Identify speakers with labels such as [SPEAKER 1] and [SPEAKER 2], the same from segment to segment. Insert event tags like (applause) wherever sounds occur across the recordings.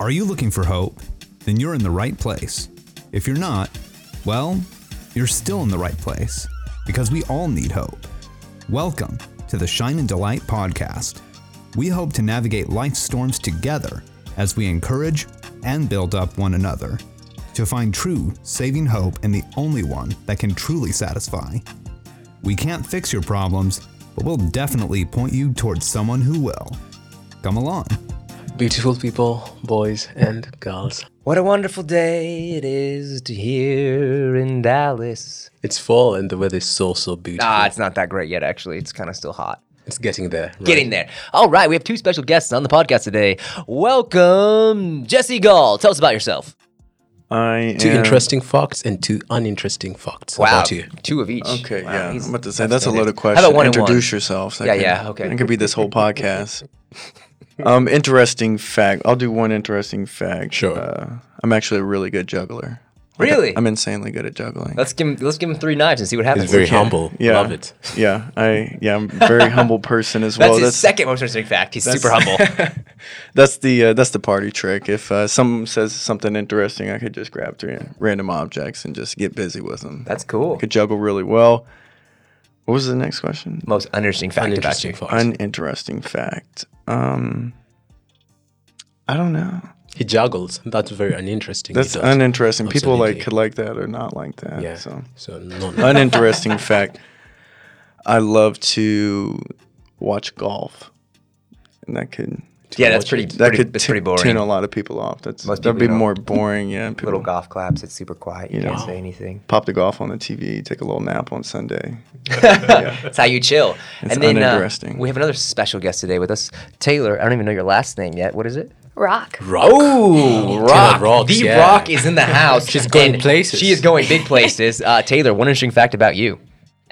[SPEAKER 1] Are you looking for hope? Then you're in the right place. If you're not, well, you're still in the right place because we all need hope. Welcome to the Shine and Delight podcast. We hope to navigate life's storms together as we encourage and build up one another to find true saving hope in the only one that can truly satisfy. We can't fix your problems, but we'll definitely point you towards someone who will. Come along.
[SPEAKER 2] Beautiful people, boys and girls.
[SPEAKER 3] What a wonderful day it is to here in Dallas.
[SPEAKER 2] It's fall and the weather is so, so beautiful.
[SPEAKER 3] Ah, it's not that great yet, actually. It's kind of still hot.
[SPEAKER 2] it's getting there. right?
[SPEAKER 3] Getting there. All right, we have two special guests on the podcast today. Welcome, Jesse Gall. Tell us about yourself.
[SPEAKER 4] I
[SPEAKER 2] Two
[SPEAKER 4] am-
[SPEAKER 2] interesting facts and two uninteresting facts
[SPEAKER 3] Wow,
[SPEAKER 2] about you.
[SPEAKER 3] two of each.
[SPEAKER 4] Okay,
[SPEAKER 3] Wow,
[SPEAKER 4] yeah.
[SPEAKER 3] he's-
[SPEAKER 4] I'm about to say that's a loaded
[SPEAKER 3] How
[SPEAKER 4] question.
[SPEAKER 3] about one and
[SPEAKER 4] Introduce
[SPEAKER 3] one?
[SPEAKER 4] yourself. That
[SPEAKER 3] Yeah,
[SPEAKER 4] could-
[SPEAKER 3] yeah, okay.
[SPEAKER 4] It could be this whole podcast. (laughs) (laughs) um, interesting fact. I'll do one interesting fact.
[SPEAKER 2] Sure.
[SPEAKER 4] Uh, I'm actually a really good juggler. Like,
[SPEAKER 3] Really?
[SPEAKER 4] I'm insanely good at juggling.
[SPEAKER 3] Let's give him. Let's give him three knives and see what happens.
[SPEAKER 2] He's very
[SPEAKER 4] Yeah.
[SPEAKER 2] humble.
[SPEAKER 4] Yeah.
[SPEAKER 2] Love it. (laughs)
[SPEAKER 4] yeah, I yeah, I'm a very humble person as well. (laughs)
[SPEAKER 3] That's
[SPEAKER 4] well.
[SPEAKER 3] his second most interesting fact. He's super humble.
[SPEAKER 4] That's the uh, that's the party trick. If uh, someone says something interesting, I could just grab three random objects and just get busy with them.
[SPEAKER 3] That's cool.
[SPEAKER 4] I could juggle really well. What was the next question?
[SPEAKER 3] Most uninteresting fact about you.
[SPEAKER 2] Uninteresting facts.
[SPEAKER 4] Uninteresting fact. Um, I don't know.
[SPEAKER 2] he juggles. That's very uninteresting.
[SPEAKER 4] That's uninteresting. People like could like that or not like that.
[SPEAKER 2] Yeah.
[SPEAKER 4] So
[SPEAKER 2] So, (laughs)
[SPEAKER 4] uninteresting fact. I love to watch golf, and that could
[SPEAKER 3] Yeah, that's
[SPEAKER 2] watch
[SPEAKER 3] pretty.
[SPEAKER 4] that
[SPEAKER 3] pretty
[SPEAKER 4] could
[SPEAKER 3] that's pretty boring.
[SPEAKER 4] tune a lot of people off. That's
[SPEAKER 3] Most
[SPEAKER 4] that'd be more boring. Yeah, people
[SPEAKER 3] Little golf claps. It's super quiet. You
[SPEAKER 4] You
[SPEAKER 3] can't say anything.
[SPEAKER 4] pop the golf on the TV, take a little nap on Sunday. (laughs)
[SPEAKER 3] That's how you chill.
[SPEAKER 4] It's
[SPEAKER 3] and then uh,
[SPEAKER 4] uninteresting.
[SPEAKER 3] we have another special guest today with us, Taylor. I don't even know your last name yet. What is it?
[SPEAKER 5] Rock.
[SPEAKER 2] rock.
[SPEAKER 3] Oh,
[SPEAKER 2] Taylor
[SPEAKER 3] Rock.
[SPEAKER 2] rocks,
[SPEAKER 3] the
[SPEAKER 2] yeah.
[SPEAKER 3] Rock is in the house. (laughs)
[SPEAKER 2] She's going places.
[SPEAKER 3] She is going big places. Uh, Taylor, one interesting fact about you.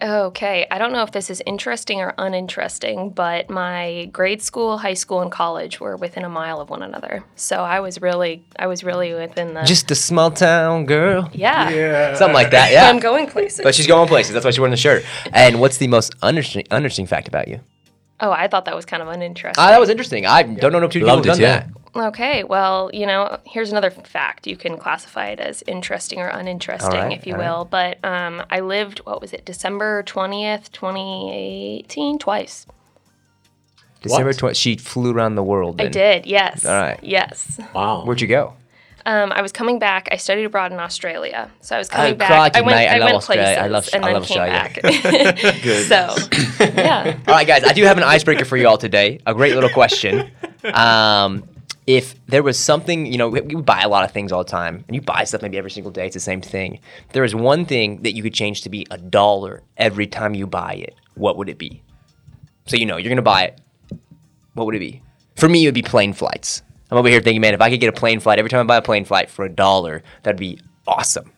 [SPEAKER 5] Okay, I don't know if this is interesting or uninteresting, but my grade school, high school, and college were within a mile of one another. So I was really, I was really within the.
[SPEAKER 3] Just a small town girl.
[SPEAKER 5] yeah. yeah.
[SPEAKER 3] Something like that, (laughs) yeah.
[SPEAKER 5] I'm going places.
[SPEAKER 3] But she's going places. That's why she's wearing the shirt. And what's the most uninteresting, uninteresting fact about you?
[SPEAKER 5] oh, I thought that was kind of uninteresting.
[SPEAKER 3] Ah, that was interesting. I don't know too many people who've done
[SPEAKER 2] yeah.
[SPEAKER 3] that.
[SPEAKER 5] Okay, well, you know, here's another fact. You can classify it as interesting or uninteresting,
[SPEAKER 3] All right,
[SPEAKER 5] if you
[SPEAKER 3] all right.
[SPEAKER 5] will. But um, I lived, what was it, December 20th, 2018, twice.
[SPEAKER 3] December
[SPEAKER 2] What?
[SPEAKER 3] 20th, she flew around the world.
[SPEAKER 5] I did, yes.
[SPEAKER 3] All right.
[SPEAKER 5] Yes.
[SPEAKER 2] Wow.
[SPEAKER 3] Where'd you go?
[SPEAKER 5] Um, I was coming back. I studied abroad in Australia, so I was coming
[SPEAKER 3] Oh,
[SPEAKER 5] back.
[SPEAKER 3] crikey,
[SPEAKER 5] I went,
[SPEAKER 3] mate. I
[SPEAKER 5] I
[SPEAKER 3] love
[SPEAKER 5] went
[SPEAKER 3] Australia. I
[SPEAKER 5] places
[SPEAKER 3] love-
[SPEAKER 5] and
[SPEAKER 3] I
[SPEAKER 5] then
[SPEAKER 3] love
[SPEAKER 5] came
[SPEAKER 3] Australia.
[SPEAKER 5] back. (laughs) so, (laughs) yeah.
[SPEAKER 3] All right, guys, I do have an icebreaker for you all today. A great little question. Um, if there was something, you know, we, we buy a lot of things all the time, and you buy stuff maybe every single day, it's the same thing. If there is one thing that you could change to be a dollar every time you buy it, what would it be? So, you know, you're going to buy it. What would it be? For me, it would be plane flights. I'm over here thinking, man, if I could get a plane flight every time I buy a plane flight for a dollar, that'd be awesome.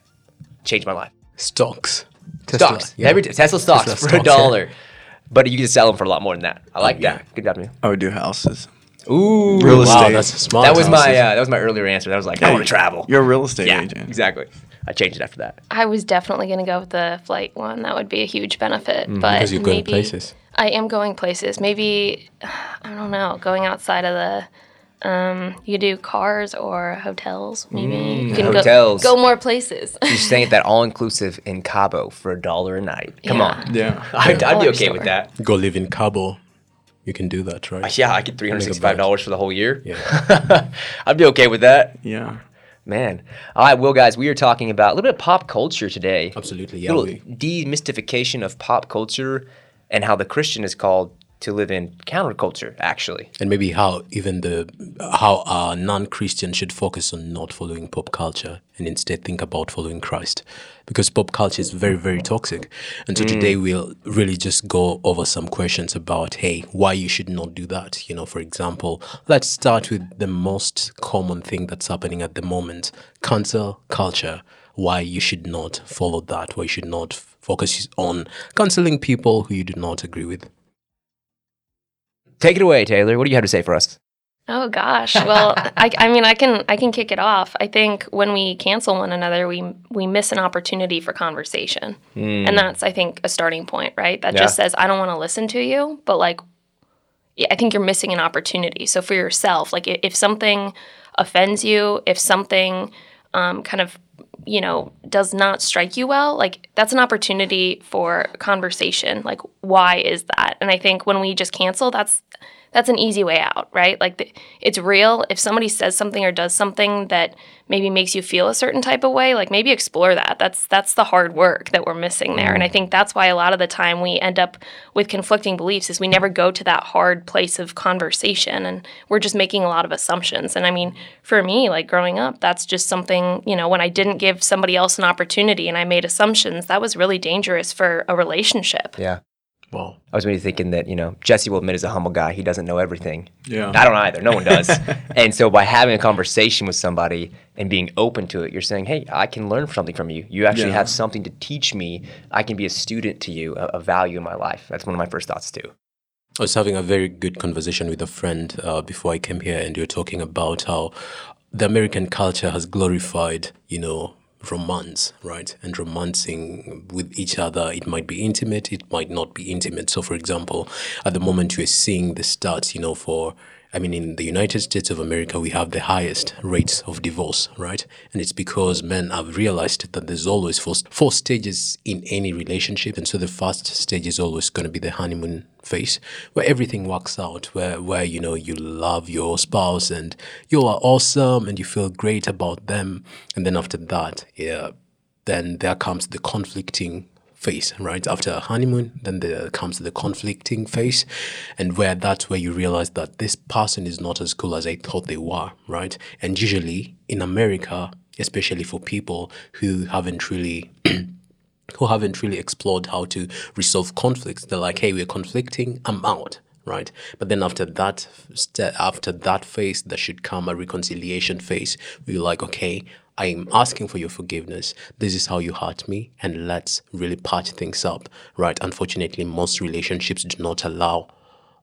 [SPEAKER 3] Change my life.
[SPEAKER 2] Stocks. Tesla,
[SPEAKER 3] Stocks.
[SPEAKER 2] yeah.
[SPEAKER 3] Every Tesla stocks
[SPEAKER 2] Tesla
[SPEAKER 3] for
[SPEAKER 2] stocks,
[SPEAKER 3] a
[SPEAKER 2] yeah.
[SPEAKER 3] dollar. But you can sell them for a lot more than that. I like oh,
[SPEAKER 2] yeah.
[SPEAKER 3] that. Good job, man.
[SPEAKER 4] I would do houses.
[SPEAKER 3] Ooh,
[SPEAKER 4] Real
[SPEAKER 2] Wow,
[SPEAKER 4] estate.
[SPEAKER 2] that's smart.
[SPEAKER 3] that was my uh, that was my earlier answer. That was like I want to travel.
[SPEAKER 4] You're a real estate
[SPEAKER 3] yeah,
[SPEAKER 4] agent.
[SPEAKER 3] exactly. I changed it after that.
[SPEAKER 5] I was definitely going to go with the flight one. That would be a huge benefit. but
[SPEAKER 2] Mm-hmm. Because you're going
[SPEAKER 5] maybe
[SPEAKER 2] places.
[SPEAKER 5] I am going places. Maybe (sighs) I don't know. Going outside of the. Um, you do cars or hotels. Maybe you can
[SPEAKER 3] Mm, hotels.
[SPEAKER 5] Go, go more places.
[SPEAKER 3] You're staying at that all inclusive in Cabo for a dollar a night. Come
[SPEAKER 5] Yeah.
[SPEAKER 3] on,
[SPEAKER 4] Yeah.
[SPEAKER 3] I'd, I'd be
[SPEAKER 5] Dollar
[SPEAKER 3] okay with that.
[SPEAKER 2] Go live in Cabo. You can do that, right?
[SPEAKER 3] Yeah, I get three hundred sixty-five dollars for the whole year.
[SPEAKER 2] Yeah. (laughs)
[SPEAKER 3] I'd be okay with that,
[SPEAKER 4] Yeah.
[SPEAKER 3] man. All right, well, guys, we are talking about a little bit of pop culture today.
[SPEAKER 2] Absolutely, yeah.
[SPEAKER 3] little
[SPEAKER 2] we-
[SPEAKER 3] demystification of pop culture and how the Christian is called to live in counterculture. Actually,
[SPEAKER 2] and maybe how even the how a non-christian should focus on not following pop culture and instead think about following christ. Because pop culture is very very toxic. And so today mm. we'll really just go over some questions about hey why you should not do that? You know for example let's start with the most common thing that's happening at the moment cancel culture. Why you should not follow that? Why you should not focus on canceling people who you do not agree with
[SPEAKER 3] take it away, Taylor. What do you have to say for us?
[SPEAKER 5] Oh gosh. Well, (laughs) I, I mean, I can I can kick it off. I think when we cancel one another, we we miss an opportunity for conversation, and that's I think a starting point, right? That just says I don't want to listen to you, but like, yeah, I think you're missing an opportunity. So for yourself, like if something offends you, if something um, kind of you know does not strike you well like that's an opportunity for conversation. Like why is that? And i think when we just cancel that's that's an easy way out, right? Like the, it's real. If somebody says something or does something that maybe makes you feel a certain type of way, like maybe explore that. That's that's the hard work that we're missing there. And I mm. think that's why a lot of the time we end up with conflicting beliefs is we never go to that hard place of conversation and we're just making a lot of assumptions. And I mean, for me, like growing up, that's just something, you know, when I didn't give somebody else an opportunity and I made assumptions, that was really dangerous for a relationship.
[SPEAKER 3] Yeah.
[SPEAKER 2] Wow.
[SPEAKER 3] I was maybe thinking that, you know, Jesse will admit as a humble guy, he doesn't know everything.
[SPEAKER 4] Yeah.
[SPEAKER 3] I don't either. No one does. (laughs) and so by having a conversation with somebody and being open to it, you're saying, hey, I can learn something from you. You actually
[SPEAKER 4] Yeah.
[SPEAKER 3] have something to teach me. I can be a student to you, a, a value in my life. That's one of my first thoughts, too.
[SPEAKER 2] I was having a very good conversation with a friend uh, before I came here, and you were talking about how the American culture has glorified, you know, romance, right? And romancing with each other. It might be intimate, it might not be intimate. So, for example, at the moment you're seeing the stats, you know, for I mean, in the United States of America, we have the highest rates of divorce, right? And it's because men have realized that there's always four, four stages in any relationship. And so the first stage is always going to be the honeymoon phase, where everything works out, where, where, you know, you love your spouse and you are awesome and you feel great about them. And then after that, yeah, then there comes the conflicting phase, right? After a honeymoon, then there comes the conflicting phase, and where that's where you realize that this person is not as cool as I thought they were, right? And usually in America, especially for people who haven't really (clears throat) who haven't really explored how to resolve conflicts, they're like, "Hey, we're conflicting. I'm out." Right, but then after that, after that phase, there should come a reconciliation phase. You're like, okay, I'm asking for your forgiveness. This is how you hurt me, and let's really patch things up. Right. Unfortunately, most relationships do not allow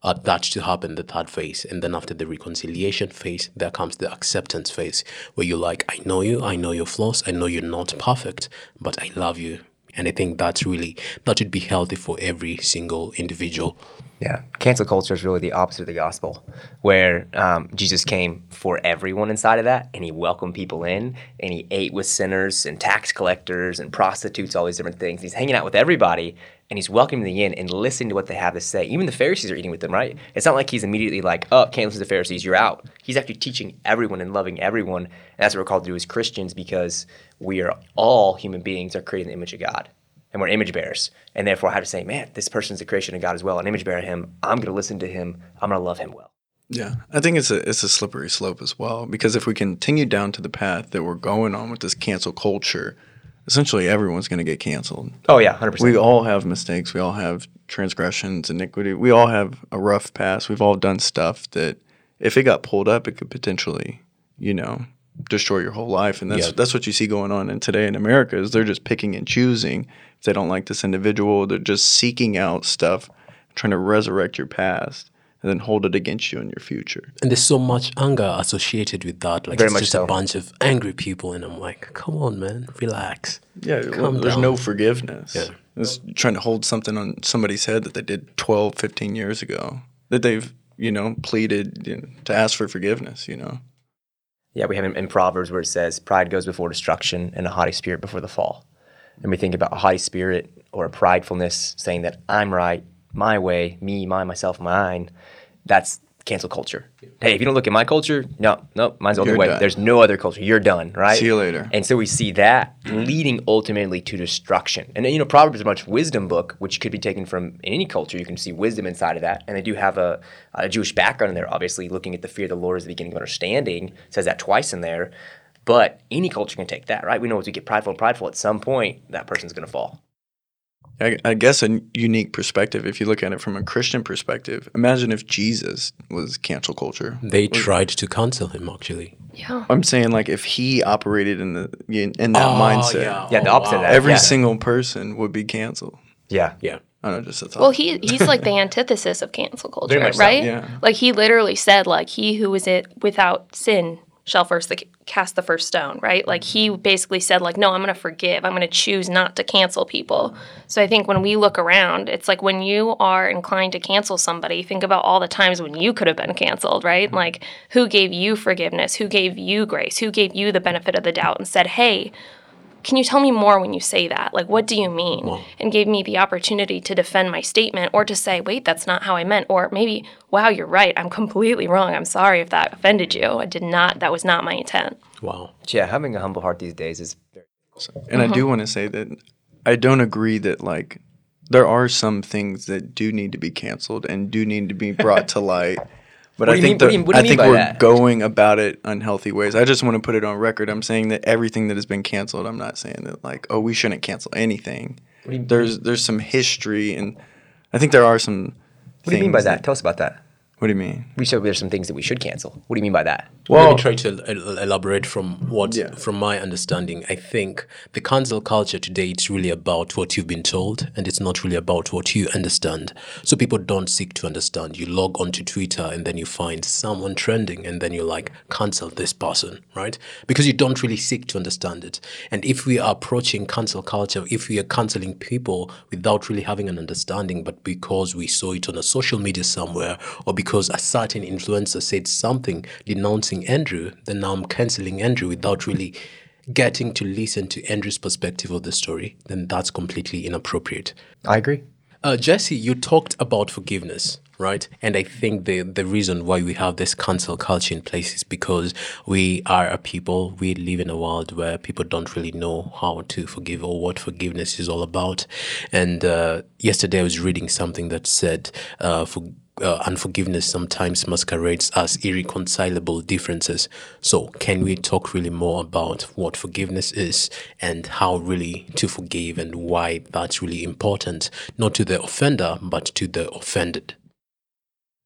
[SPEAKER 2] uh, that to happen, the third phase. And then after the reconciliation phase, there comes the acceptance phase, where you're like, I know you, I know your flaws, I know you're not perfect, but I love you. And I think that's really, that should be healthy for every single individual.
[SPEAKER 3] Yeah, cancel culture is really the opposite of the gospel, where um, Jesus came for everyone inside of that, and he welcomed people in, and he ate with sinners and tax collectors and prostitutes, all these different things. He's hanging out with everybody, and he's welcoming the in and listening to what they have to say. Even the Pharisees are eating with them, right? It's not like he's immediately like, "Oh, can't listen to the Pharisees, you're out." He's actually teaching everyone and loving everyone, and that's what we're called to do as Christians because we are all human beings are created in the image of God and we're image bearers. And therefore, I have to say, man, this person's a creation of God as well, an image bearer of Him. I'm going to listen to Him. I'm going to love Him well.
[SPEAKER 4] Yeah, I think it's a it's a slippery slope as well because if we continue down to the path that we're going on with this cancel culture, essentially everyone's going to get canceled.
[SPEAKER 3] Oh yeah, hundred percent.
[SPEAKER 4] We all have mistakes. We all have transgressions, iniquity. We all have a rough past. We've all done stuff that, if it got pulled up, it could potentially, you know, destroy your whole life. And that's
[SPEAKER 2] Yeah.
[SPEAKER 4] that's what you see going on in today in America is they're just picking and choosing. If they don't like this individual, they're just seeking out stuff, trying to resurrect your past and then hold it against you in your future.
[SPEAKER 2] And there's so much anger associated with that. Like
[SPEAKER 3] Very
[SPEAKER 2] it's
[SPEAKER 3] much
[SPEAKER 2] just
[SPEAKER 3] so.
[SPEAKER 2] a bunch of angry people, and I'm like, come on, man, relax.
[SPEAKER 4] Yeah, well,
[SPEAKER 2] Calm
[SPEAKER 4] there's
[SPEAKER 2] down.
[SPEAKER 4] no forgiveness.
[SPEAKER 2] Yeah.
[SPEAKER 4] It's trying to hold something on somebody's head that they did 12, 15 years ago that they've, you know, pleaded you know, to ask for forgiveness, you know.
[SPEAKER 3] Yeah, we have in, in Proverbs where it says, "Pride goes before destruction, and a haughty spirit before the fall." And we think about a haughty spirit or a pridefulness, saying that I'm right, my way, me, mine, myself, mine. That's cancel culture. Hey, if you don't look at my culture, no, no, mine's the only
[SPEAKER 4] You're
[SPEAKER 3] way.
[SPEAKER 4] done.
[SPEAKER 3] There's no other culture. You're done, right?
[SPEAKER 4] See you later.
[SPEAKER 3] And so we see that leading ultimately to destruction. And you know, Proverbs is a much wisdom book, which could be taken from any culture. You can see wisdom inside of that. And they do have a, a Jewish background in there, obviously, looking at the fear of the Lord as the beginning of understanding. It says that twice in there. But any culture can take that, right? We know as we get prideful and prideful, at some point, that person's going to fall.
[SPEAKER 4] I, I guess a unique perspective, if you look at it from a Christian perspective, imagine if Jesus was cancel culture.
[SPEAKER 2] They tried to cancel him, actually.
[SPEAKER 5] Yeah.
[SPEAKER 4] I'm saying, like, if he operated in the in, in that
[SPEAKER 2] Oh,
[SPEAKER 4] mindset,
[SPEAKER 3] Yeah, the oh, opposite of that.
[SPEAKER 4] every
[SPEAKER 3] yeah.
[SPEAKER 4] single person would be canceled.
[SPEAKER 3] Yeah.
[SPEAKER 2] Yeah.
[SPEAKER 4] I don't know, just a thought.
[SPEAKER 5] Well, he he's like the antithesis of cancel culture,
[SPEAKER 3] much so,
[SPEAKER 5] right?
[SPEAKER 4] yeah.
[SPEAKER 5] Like he literally said, like he who is it without sin shall first the, cast the first stone, right? Like he basically said like no, I'm going to forgive. I'm going to choose not to cancel people. So I think when we look around, it's like when you are inclined to cancel somebody, think about all the times when you could have been canceled, right? Mm-hmm. Like who gave you forgiveness? Who gave you grace? Who gave you the benefit of the doubt and said, "Hey, can you tell me more when you say that? Like, what do you mean? And gave me the opportunity to defend my statement or to say, wait, that's not how I meant. Or maybe, wow, you're right. I'm completely wrong. I'm sorry if that offended you. I did not, that was not my intent.
[SPEAKER 2] Wow.
[SPEAKER 3] Yeah, having a humble heart these days is very
[SPEAKER 4] And I do mm-hmm. want to say that I don't agree that like there are some things that do need to be canceled and do need to be brought to (laughs) light. But I think
[SPEAKER 3] mean- do you-
[SPEAKER 4] I think we're
[SPEAKER 3] that?
[SPEAKER 4] going about it unhealthy ways. I just want to put it on record. I'm saying that everything that has been canceled. I'm not saying that like oh we shouldn't cancel anything. There's there's some history and I think there are some.
[SPEAKER 3] What do you mean by that? Tell us about that.
[SPEAKER 4] What do you mean?
[SPEAKER 3] We said there's some things that we should cancel. What do you mean by that?
[SPEAKER 2] Well, let me try to el- el- elaborate from what,
[SPEAKER 4] Yeah.
[SPEAKER 2] from my understanding. I think the cancel culture today it's really about what you've been told, and it's not really about what you understand. So people don't seek to understand. You log onto Twitter, and then you find someone trending, and then you're like, cancel this person, right? Because you don't really seek to understand it. And if we are approaching cancel culture, if we are canceling people without really having an understanding, but because we saw it on a social media somewhere, or because a certain influencer said something denouncing Andrew, then now I'm canceling Andrew without really getting to listen to Andrew's perspective of the story, then that's completely inappropriate.
[SPEAKER 3] I agree.
[SPEAKER 2] Uh, Jesse, you talked about forgiveness, right? And I think the the reason why we have this cancel culture in place is because we are a people. We live in a world where people don't really know how to forgive or what forgiveness is all about. And uh, yesterday, I was reading something that said, uh, for, uh, unforgiveness sometimes masquerades as irreconcilable differences. So, can we talk really more about what forgiveness is and how really to forgive and why that's really important, not to the offender, but to the offended?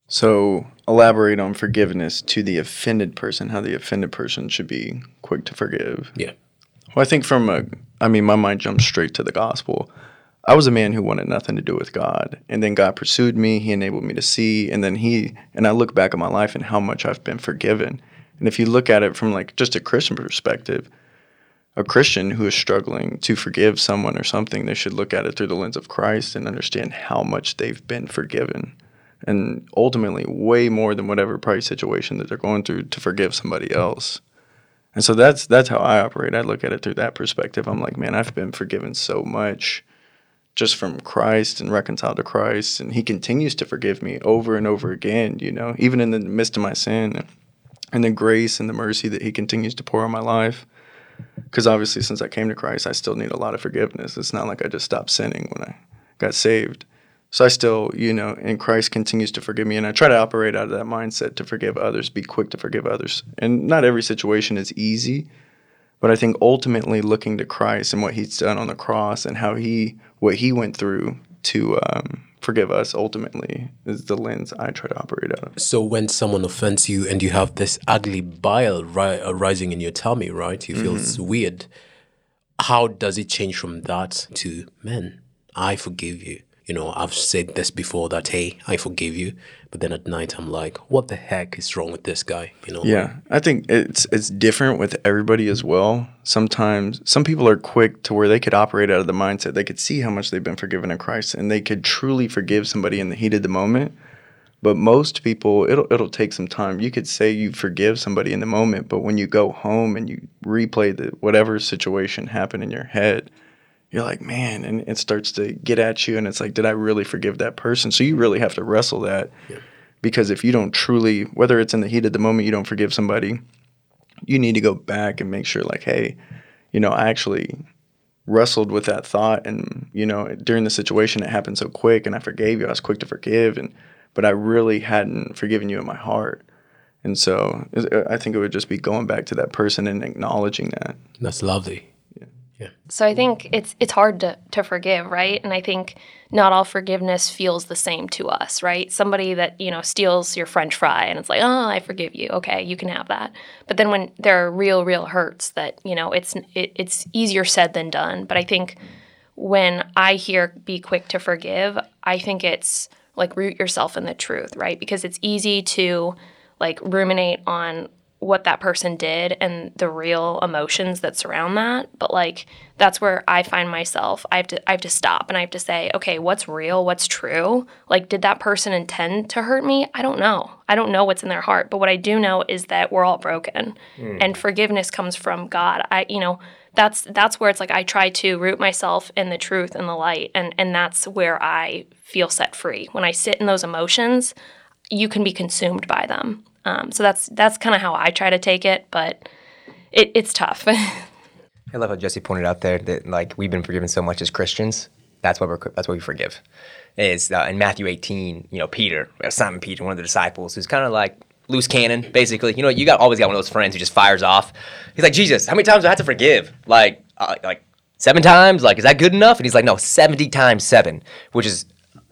[SPEAKER 4] So elaborate on forgiveness to the offended person. How the offended person should be quick to forgive.
[SPEAKER 2] Yeah.
[SPEAKER 4] Well, I think from a, I mean, my mind jumps straight to the gospel. I was a man who wanted nothing to do with God. And then God pursued me. He enabled me to see. And then He, and I look back at my life and how much I've been forgiven. And if you look at it from like just a Christian perspective, a Christian who is struggling to forgive someone or something, they should look at it through the lens of Christ and understand how much they've been forgiven. And ultimately, way more than whatever probably situation that they're going through to forgive somebody else. And so that's that's how I operate. I look at it through that perspective. I'm like, man, I've been forgiven so much just from Christ and reconciled to Christ, and He continues to forgive me over and over again. You know, even in the midst of my sin, and the grace and the mercy that He continues to pour on my life. Because obviously, since I came to Christ, I still need a lot of forgiveness. It's not like I just stopped sinning when I got saved. So I still, you know, and Christ continues to forgive me, and I try to operate out of that mindset to forgive others, be quick to forgive others. And not every situation is easy, but I think ultimately looking to Christ and what He's done on the cross and how He, what He went through to um, forgive us, ultimately is the lens I try to operate out of.
[SPEAKER 2] So when someone offends you and you have this ugly bile ri- uh, rising in your tummy, right? You feel it's weird. How does it change from that to, man, I forgive you? You know, I've said this before that, hey, I forgive you. But then at night, I'm like, what the heck is wrong with this guy? You know?
[SPEAKER 4] Yeah, I think it's it's different with everybody as well. Sometimes some people are quick to where they could operate out of the mindset they could see how much they've been forgiven in Christ and they could truly forgive somebody in the heat of the moment. But most people, it'll it'll take some time. You could say you forgive somebody in the moment, but when you go home and you replay the whatever situation happened in your head, you're like, man, and it starts to get at you, and it's like, did I really forgive that person? So you really have to wrestle that, because if you don't truly, whether it's in the heat of the moment, you don't forgive somebody, you need to go back and make sure, like, hey, you know, I actually wrestled with that thought, and you know, during the situation, it happened so quick, and I forgave you. I was quick to forgive, and but I really hadn't forgiven you in my heart. And so uh, I think it would just be going back to that person and acknowledging that.
[SPEAKER 2] That's lovely.
[SPEAKER 5] So I think it's it's hard to to forgive, right? And I think not all forgiveness feels the same to us, right? Somebody that, you know, steals your french fry and it's like, "Oh, I forgive you. Okay, you can have that." But then when there are real real hurts that, you know, it's it, it's easier said than done, but I think when I hear be quick to forgive, I think it's like root yourself in the truth, right? Because it's easy to like ruminate on what that person did and the real emotions that surround that. But like that's where I find myself. I have to I have to stop and I have to say, okay, what's real? What's true? Like did that person intend to hurt me? I don't know. I don't know what's in their heart. But what I do know is that we're all broken. Hmm. And forgiveness comes from God. I you know, that's that's where it's like I try to root myself in the truth and the light and and that's where I feel set free. When I sit in those emotions, you can be consumed by them. Um, so that's that's kind of how I try to take it, but it, it's tough. (laughs)
[SPEAKER 3] I love how Jesse pointed out there that like we've been forgiven so much as Christians. That's why we're that's why we forgive. Is uh, in Matthew 18, you know, Peter, uh, Simon Peter, one of the disciples, who's kind of like loose cannon, basically. You know, you got always got one of those friends who just fires off. He's like, Jesus, how many times do I have to forgive? Like, uh, like seven times? Like, is that good enough? And he's like, no, 70 times seven, which is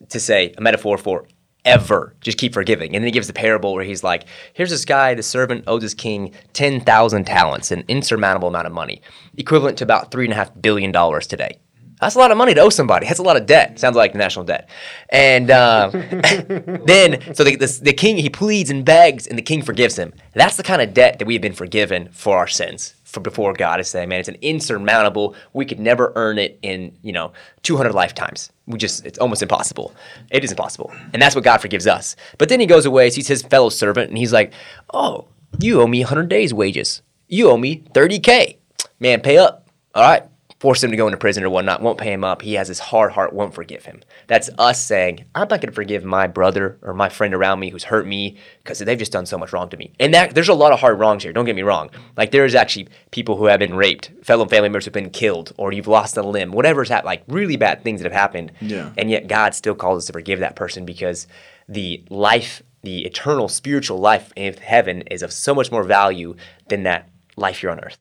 [SPEAKER 3] to say a metaphor for ever. Just keep forgiving. And then he gives the parable where he's like, here's this guy, the servant owes his king 10,000 talents, an insurmountable amount of money, equivalent to about $3.5 billion today. That's a lot of money to owe somebody. That's a lot of debt. Sounds like national debt. And uh, (laughs) then, so the, the, the king, he pleads and begs, and the king forgives him. That's the kind of debt that we have been forgiven for our sins for before God is saying, man, it's an insurmountable. We could never earn it in, you know, 200 lifetimes. We just, it's almost impossible. It is impossible. And that's what God forgives us. But then he goes away, sees his fellow servant, and he's like, oh, you owe me 100 days' wages. You owe me 30K. Man, pay up. All right force him to go into prison or whatnot, won't pay him up. He has his hard heart, won't forgive him. That's us saying, I'm not going to forgive my brother or my friend around me who's hurt me because they've just done so much wrong to me. And that there's a lot of hard wrongs here. Don't get me wrong. Like there's actually people who have been raped, fellow family members who've been killed, or you've lost a limb, whatever's happened, like really bad things that have happened.
[SPEAKER 4] Yeah.
[SPEAKER 3] And yet God still calls us to forgive that person because the life, the eternal spiritual life in heaven is of so much more value than that life here on earth.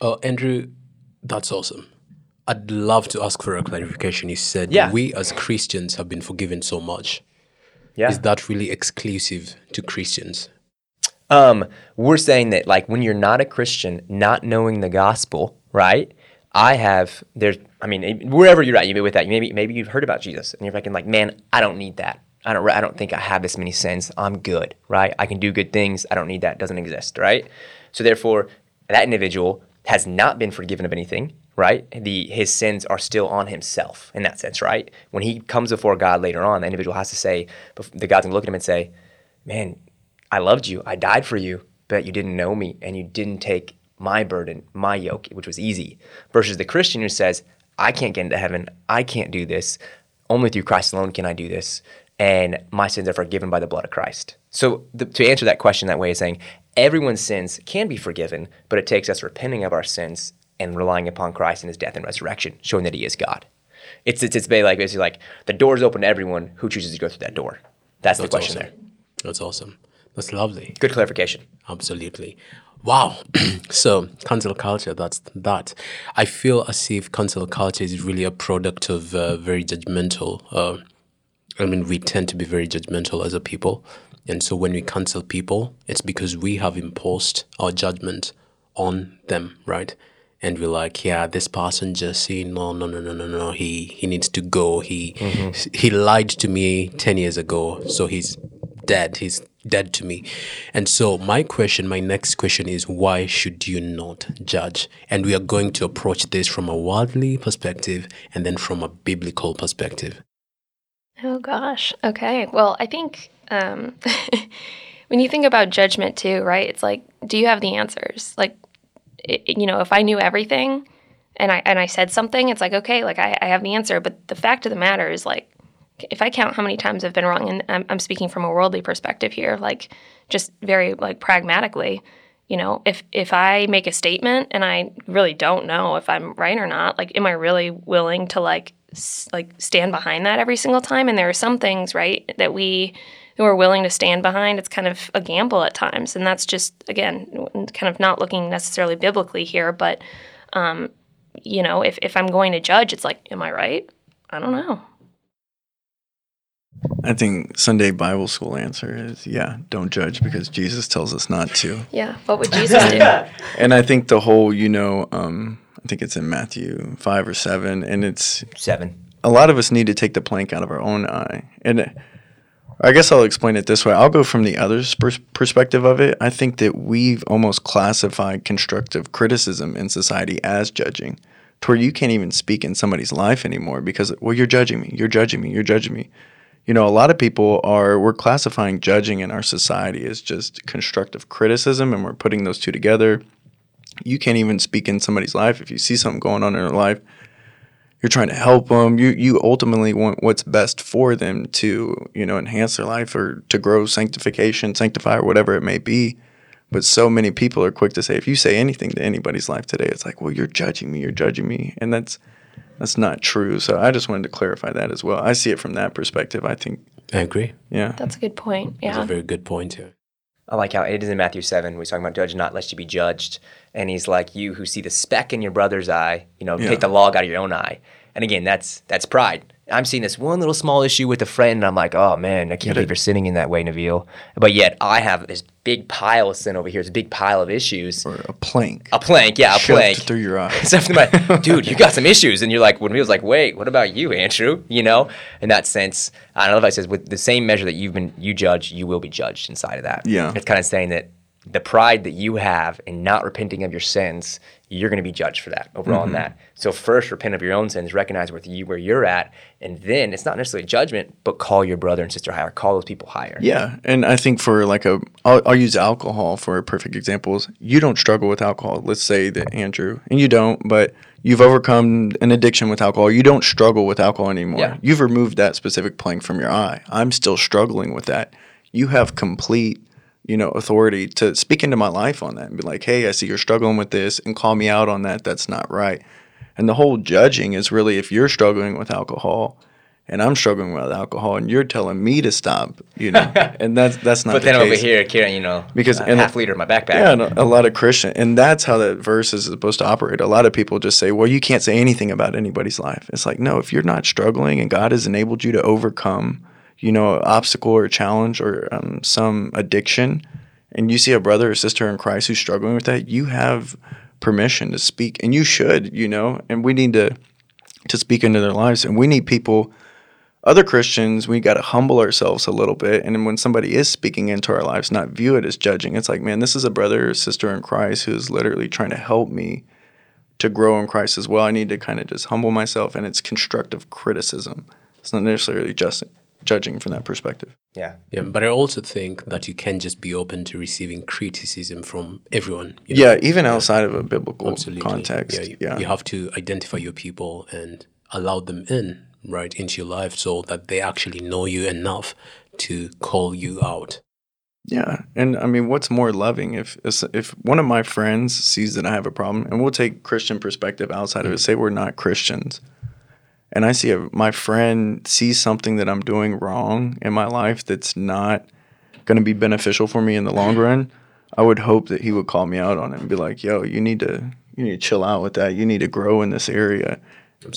[SPEAKER 2] Oh, Andrew, that's awesome. I'd love to ask for a clarification. You said
[SPEAKER 3] Yeah.
[SPEAKER 2] we as Christians have been forgiven so much.
[SPEAKER 3] Yeah.
[SPEAKER 2] Is that really exclusive to Christians?
[SPEAKER 3] Um, we're saying that like when you're not a Christian, not knowing the gospel, right? I have there's I mean wherever you're at, you may be with that. You maybe maybe you've heard about Jesus and you're thinking like, man, I don't need that. I don't I don't think I have this many sins. I'm good, right? I can do good things. I don't need that. It doesn't exist, right? So therefore, that individual has not been forgiven of anything, right? The his sins are still on himself in that sense, right? When he comes before God later on, the individual has to say, the God's gonna look at him and say, man, I loved you. I died for you, but you didn't know me and you didn't take my burden, my yoke, which was easy. Versus the Christian who says, I can't get into heaven. I can't do this. Only through Christ alone can I do this. And my sins are forgiven by the blood of Christ. So, the, to answer that question that way is saying everyone's sins can be forgiven, but it takes us repenting of our sins and relying upon Christ and his death and resurrection, showing that he is God. It's, it's, it's basically like, basically like the door's open to everyone who chooses to go through that door. That's, the
[SPEAKER 2] That's
[SPEAKER 3] question
[SPEAKER 2] awesome.
[SPEAKER 3] there.
[SPEAKER 2] That's awesome. That's lovely.
[SPEAKER 3] Good clarification.
[SPEAKER 2] Absolutely. Wow. (clears throat) so cancel culture, that's that. I feel as if cancel culture is really a product of uh, very judgmental. Uh, I mean, we tend to be very judgmental as a people. And so when we cancel people, it's because we have imposed our judgment on them, right? And we're like, yeah, this person just saying, no, no, no, no, no, no. He he needs to go. He mm-hmm. he lied to me ten years ago, so he's dead. He's dead to me. And so my question, my next question is why should you not judge? And we are going to approach this from a worldly perspective and then from a biblical perspective.
[SPEAKER 5] Oh gosh. Okay. Well, I think um, (laughs) when you think about judgment too, right? It's like, do you have the answers? Like, it, you know, if I knew everything and I and I said something, it's like, okay, like I, I have the answer. But the fact of the matter is, like, if I count how many times I've been wrong, and I'm, I'm speaking from a worldly perspective here, like, just very like pragmatically, you know, if if I make a statement and I really don't know if I'm right or not, like, am I really willing to like s- like stand behind that every single time? And there are some things, right, that we who are willing to stand behind. It's kind of a gamble at times, and that's just again kind of not looking necessarily biblically here, but um, you know, if if I'm going to judge, it's like, am I right? I don't know.
[SPEAKER 4] I think Sunday Bible school answer is yeah, don't judge because Jesus tells us not to.
[SPEAKER 5] Yeah, what would (laughs) Jesus do?
[SPEAKER 4] And I think the whole, you know, um, I think it's in Matthew five or seven, and it's
[SPEAKER 3] Seven.
[SPEAKER 4] a lot of us need to take the plank out of our own eye. And I guess I'll explain it this way. I'll go from the other's pers- perspective of it. I think that we've almost classified constructive criticism in society as judging, to where you can't even speak in somebody's life anymore because, well, you're judging me, you're judging me, you're judging me. You know, a lot of people are, we're classifying judging in our society as just constructive criticism, and we're putting those two together. You can't even speak in somebody's life if you see something going on in their life you're trying to help them. You you ultimately want what's best for them to you know enhance their life or to grow sanctification, sanctify or whatever it may be. But so many people are quick to say if you say anything to anybody's life today, it's like, well, you're judging me, you're judging me, and that's that's not true. So I just wanted to clarify that as well. I see it from that perspective. I think,
[SPEAKER 2] I agree.
[SPEAKER 4] yeah,
[SPEAKER 5] That's a good point.
[SPEAKER 2] Yeah, that's a very good point here.
[SPEAKER 3] I like how it is in Matthew 7. We're talking about judge not lest you be judged. And he's like, you who see the speck in your brother's eye, you know,
[SPEAKER 4] Yeah.
[SPEAKER 3] take the log out of your own eye. And again, that's that's pride. I'm seeing this one little small issue with a friend, and I'm like, oh man, I can't believe you're sitting in that way, Nabil. But yet I have this big pile of sin over here, this big pile of issues.
[SPEAKER 4] or a plank
[SPEAKER 3] A plank, yeah, a
[SPEAKER 4] shoved
[SPEAKER 3] plank.
[SPEAKER 4] through your eye. (laughs)
[SPEAKER 3] Something like, (laughs) dude, you got some issues, and you're like, when Nabil's like, wait, what about you, Andrew? You know, in that sense, I don't know if I says with the same measure that you've been you judge, you will be judged inside of that.
[SPEAKER 4] Yeah.
[SPEAKER 3] it's kind of saying that the pride that you have in not repenting of your sins, you're going to be judged for that overall
[SPEAKER 4] Mm-hmm.
[SPEAKER 3] in that. So first, repent of your own sins, recognize with you where you're at, and then it's not necessarily judgment, but call your brother and sister higher, call those people higher.
[SPEAKER 4] Yeah, and I think for like a, I'll, I'll use alcohol for perfect examples. You don't struggle with alcohol. Let's say that Andrew, and you don't, but you've overcome an addiction with alcohol. You don't struggle with alcohol anymore.
[SPEAKER 3] Yeah.
[SPEAKER 4] You've removed that specific plank from your eye. I'm still struggling with that. You have complete, you know, authority to speak into my life on that and be like, hey, I see you're struggling with this, and call me out on that. That's not right. And the whole judging is really if you're struggling with alcohol and I'm struggling with alcohol and you're telling me to stop, you know, (laughs) and that's that's not
[SPEAKER 3] But
[SPEAKER 4] the
[SPEAKER 3] then over here, carrying, you know,
[SPEAKER 4] Because-
[SPEAKER 3] a
[SPEAKER 4] and-
[SPEAKER 3] half liter in my backpack.
[SPEAKER 4] Yeah, and a, a lot of Christian, and that's how that verse is supposed to operate. A lot of people just say, "Well, you can't say anything about anybody's life." It's like, no, if you're not struggling and God has enabled you to overcome, you know, obstacle or challenge or um, some addiction, and you see a brother or sister in Christ who's struggling with that, you have permission to speak, and you should, you know, and we need to to speak into their lives, and we need people other Christians, we got to humble ourselves a little bit. And when somebody is speaking into our lives, not view it as judging. It's like, man, this is a brother or sister in Christ who's literally trying to help me to grow in Christ as well. I need to kind of just humble myself. And it's constructive criticism. It's not necessarily just judging from that perspective.
[SPEAKER 3] yeah.
[SPEAKER 2] Yeah, but I also think that you can just be open to receiving criticism from everyone. you know?
[SPEAKER 4] Yeah, even outside of a biblical
[SPEAKER 2] Absolutely.
[SPEAKER 4] context.
[SPEAKER 2] Yeah,
[SPEAKER 4] Yeah.
[SPEAKER 2] you, you have to identify your people and allow them in right into your life so that they actually know you enough to call you out.
[SPEAKER 4] Yeah, and I mean, what's more loving if if one of my friends sees that I have a problem, and we'll take Christian perspective outside of it. Mm. Say we're not Christians, and I see a, my friend sees something that I'm doing wrong in my life that's not going to be beneficial for me in the long run. I would hope that he would call me out on it and be like, "Yo, you need to you need to chill out with that. You need to grow in this area."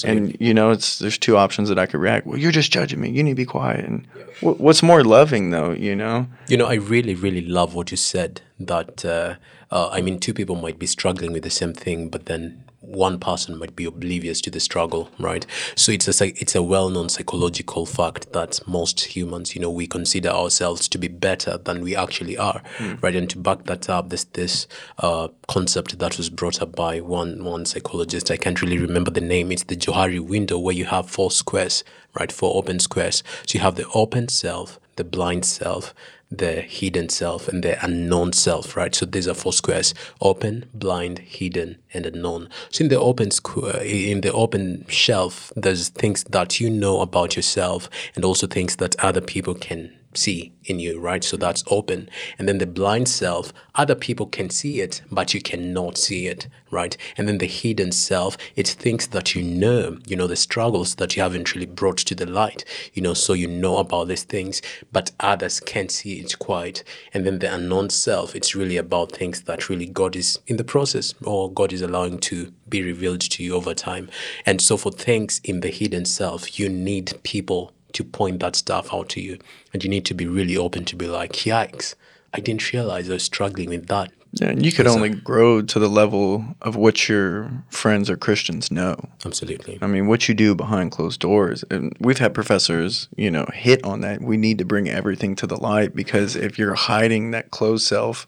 [SPEAKER 4] And you know, it's there's two options that I could react. Well, you're just judging me. You need to be quiet. And wh- what's more loving, though? You know.
[SPEAKER 2] You know, I really, really love what you said. That uh, uh, I mean, two people might be struggling with the same thing, but then one person might be oblivious to the struggle, right? So it's a it's a well-known psychological fact that most humans, you know, we consider ourselves to be better than we actually are, right? And to back that up, this this uh, concept that was brought up by one one psychologist, I can't really remember the name. It's the Johari window, where you have four squares, right? Four open squares. So you have the open self, the blind self, the hidden self and the unknown self, right? So these are four squares: open, blind, hidden, and unknown. So in the open square, uh, in the open self, there's things that you know about yourself, and also things that other people can see in you, right? So that's open. And then the blind self, other people can see it, but you cannot see it, right? And then the hidden self, it thinks that you know, you know, the struggles that you haven't really brought to the light, you know, so you know about these things, but others can't see it quite. And then the unknown self, it's really about things that really God is in the process or God is allowing to be revealed to you over time. And so for things in the hidden self, you need people to point that stuff out to you. And you need to be really open to be like, yikes, I didn't realize I was struggling with that
[SPEAKER 4] Yeah, and you could uh, only grow to the level of what your friends or Christians know.
[SPEAKER 2] Absolutely.
[SPEAKER 4] I mean, what you do behind closed doors. And we've had professors, you know, hit on that. We need to bring everything to the light because if you're hiding that closed self,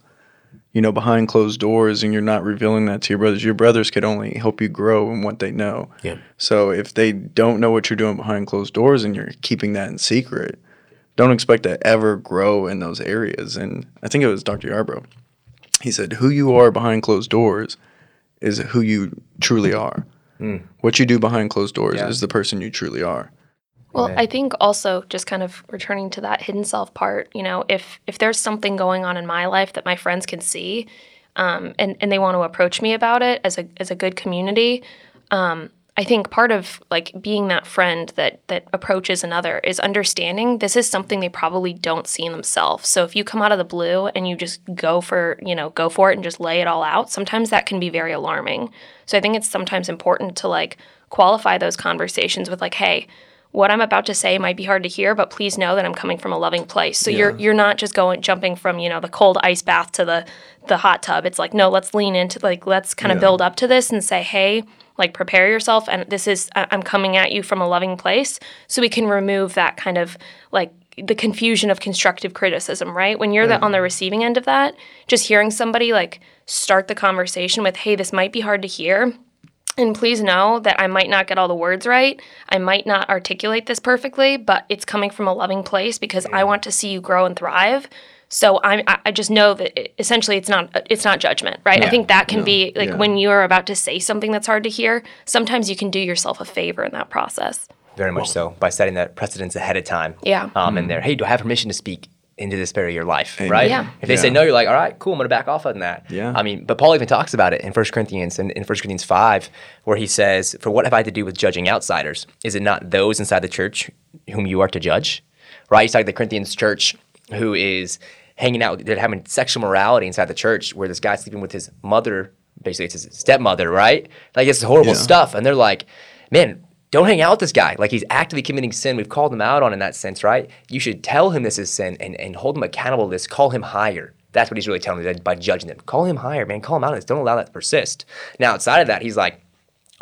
[SPEAKER 4] you know, behind closed doors and you're not revealing that to your brothers, your brothers could only help you grow in what they know.
[SPEAKER 2] Yeah.
[SPEAKER 4] So if they don't know what you're doing behind closed doors and you're keeping that in secret, don't expect to ever grow in those areas. And I think it was Dr. Yarbrough. He said, Who you are behind closed doors is who you truly are. Hmm. What you do behind closed doors
[SPEAKER 3] Yeah.
[SPEAKER 4] is the person you truly are.
[SPEAKER 5] Well, I think also just kind of returning to that hidden self part, you know, if if there's something going on in my life that my friends can see, um, and and they want to approach me about it as a as a good community, um, I think part of like being that friend that that approaches another is understanding this is something they probably don't see in themselves. So if you come out of the blue and you just go for you know go for it and just lay it all out, sometimes that can be very alarming. So I think it's sometimes important to like qualify those conversations with like, hey what I'm about to say might be hard to hear, but please know that I'm coming from a loving place. So you're you're not just going jumping from you know the cold ice bath to the the hot tub. It's like no, let's lean into like let's kind of build up to this and say, hey, like prepare yourself, and this is I'm coming at you from a loving place, so we can remove that kind of like the confusion of constructive criticism, right? When you're the, on the receiving end of that, just hearing somebody like start the conversation with, hey, this might be hard to hear and please know that I might not get all the words right. I might not articulate this perfectly, but it's coming from a loving place because I want to see you grow and thrive. So I'm, I I just know that it, essentially it's not it's not judgment, right? I think that can be like
[SPEAKER 4] Yeah.
[SPEAKER 5] when you are about to say something that's hard to hear. Sometimes you can do yourself a favor in that process.
[SPEAKER 3] Very much so by setting that precedence ahead of time.
[SPEAKER 5] Yeah.
[SPEAKER 3] Um, and there, hey, do I have permission to speak into this area of your life? Right.
[SPEAKER 5] Yeah.
[SPEAKER 3] If they say no, you're like, all right, cool. I'm gonna back off on that.
[SPEAKER 4] Yeah.
[SPEAKER 3] I mean, but Paul even talks about it in 1 Corinthians and in 1 Corinthians five, where he says, "For what have I to do with judging outsiders? Is it not those inside the church whom you are to judge?" Right. He's talking to the Corinthians church who is hanging out, they're having sexual morality inside the church, where this guy's sleeping with his mother. Basically, it's his stepmother, right? Like it's horrible
[SPEAKER 4] Yeah.
[SPEAKER 3] stuff, and they're like, "Man, don't hang out with this guy. Like he's actively committing sin. We've called him out on in that sense, right? You should tell him this is sin and, and hold him accountable to this. Call him higher. That's what he's really telling them by judging them. Call him higher, man. Call him out on this. Don't allow that to persist. Now, outside of that, he's like,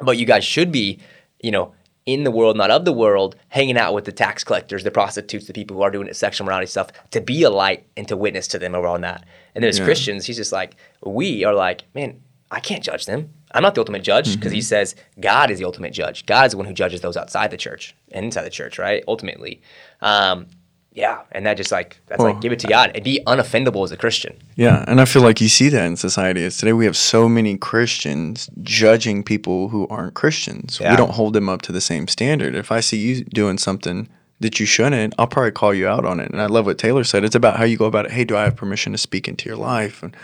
[SPEAKER 3] but you guys should be, you know, in the world, not of the world, hanging out with the tax collectors, the prostitutes, the people who are doing the sexual morality stuff, to be a light and to witness to them around that. And then as Christians, he's just like, we are like, man, I can't judge them. I'm not the ultimate judge because he says God is the ultimate judge. God is the one who judges those outside the church and inside the church, right? Ultimately. Um, yeah. And that just like, that's
[SPEAKER 4] Well,
[SPEAKER 3] like, give it to God and be unoffendable as a Christian.
[SPEAKER 4] Yeah, and I feel like you see that in society. Is today we have so many Christians judging people who aren't Christians.
[SPEAKER 3] Yeah.
[SPEAKER 4] We don't hold them up to the same standard. If I see you doing something that you shouldn't, I'll probably call you out on it. And I love what Taylor said. It's about how you go about it. Hey, do I have permission to speak into your life? And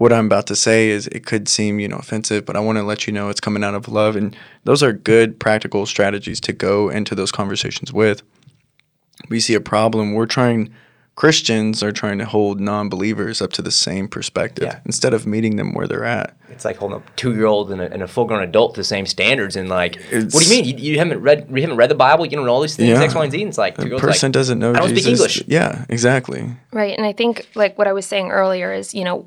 [SPEAKER 4] what I'm about to say is it could seem, you know, offensive, but I want to let you know it's coming out of love. And those are good practical strategies to go into those conversations with. We see a problem. We're trying Christians are trying to hold non-believers up to the same perspective
[SPEAKER 3] Yeah.
[SPEAKER 4] instead of meeting them where they're at.
[SPEAKER 3] It's like holding a two-year-old and a, a full-grown adult to the same standards, and like, what do you mean? You, you haven't read you haven't read the Bible? You don't know all these things,
[SPEAKER 4] Yeah.
[SPEAKER 3] X, Y, and Z. And it's like
[SPEAKER 4] The
[SPEAKER 3] two-year-old's
[SPEAKER 4] person
[SPEAKER 3] like,
[SPEAKER 4] doesn't know
[SPEAKER 3] I don't
[SPEAKER 4] Jesus.
[SPEAKER 3] speak English.
[SPEAKER 4] Yeah, exactly.
[SPEAKER 5] Right. And I think, like, what I was saying earlier is, you know,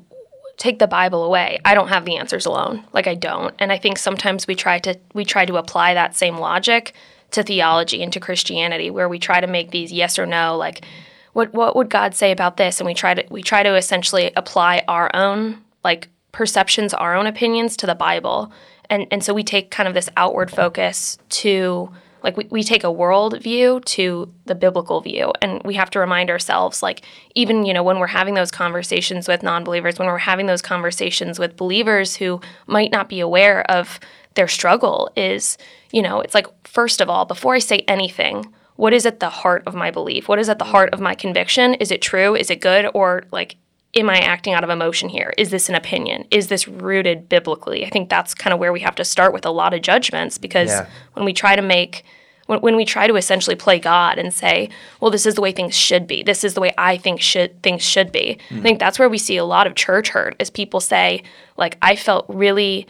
[SPEAKER 5] take the Bible away. I don't have the answers alone. Like, I don't. And I think sometimes we try to, we try to apply that same logic to theology and to Christianity, where we try to make these yes or no, like, what, what would God say about this? And we try to, we try to essentially apply our own, like, perceptions, our own opinions to the Bible. And, and so we take kind of this outward focus to, like we, we take a world view to the biblical view and we have to remind ourselves like even you know when we're having those conversations with non-believers when we're having those conversations with believers who might not be aware of their struggle is you know it's like first of all before i say anything what is at the heart of my belief? What is at the heart of my conviction? Is it true? Is it good? Or like am I acting out of emotion here? Is this an opinion? Is this rooted biblically? I think that's kind of where we have to start with a lot of judgments because
[SPEAKER 3] Yeah.
[SPEAKER 5] when we try to make when, when we try to essentially play God and say, well, this is the way things should be. This is the way I think should things should be. I mm. think that's where we see a lot of church hurt is people say, like, I felt really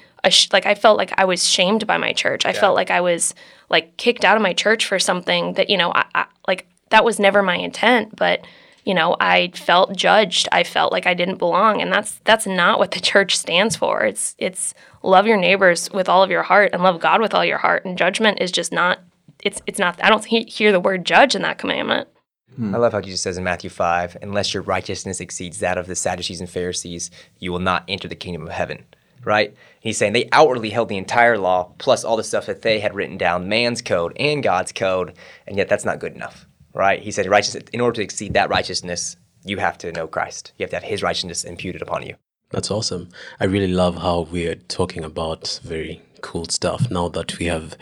[SPEAKER 5] like I felt like I was shamed by my church. I felt like I was like kicked out of my church for something that, you know, I, I like that was never my intent, but you know, I felt judged. I felt like I didn't belong, and that's that's not what the (laughs) church stands for. It's it's love your neighbors with all of your heart and love God with all your heart. And judgment is just not. It's it's not. I don't he- hear the word judge in that commandment. Hmm.
[SPEAKER 3] I love how Jesus says in Matthew 5, unless your righteousness exceeds that of the Sadducees and Pharisees, you will not enter the kingdom of heaven. Right? He's saying they outwardly held the entire law, plus all the stuff that they had written down, man's code and God's code, and yet that's not good enough. Right? He said, righteousness, in order to exceed that righteousness, you have to know Christ. You have to have his righteousness imputed upon you.
[SPEAKER 2] That's awesome. I really love how we're talking about very cool stuff now that we have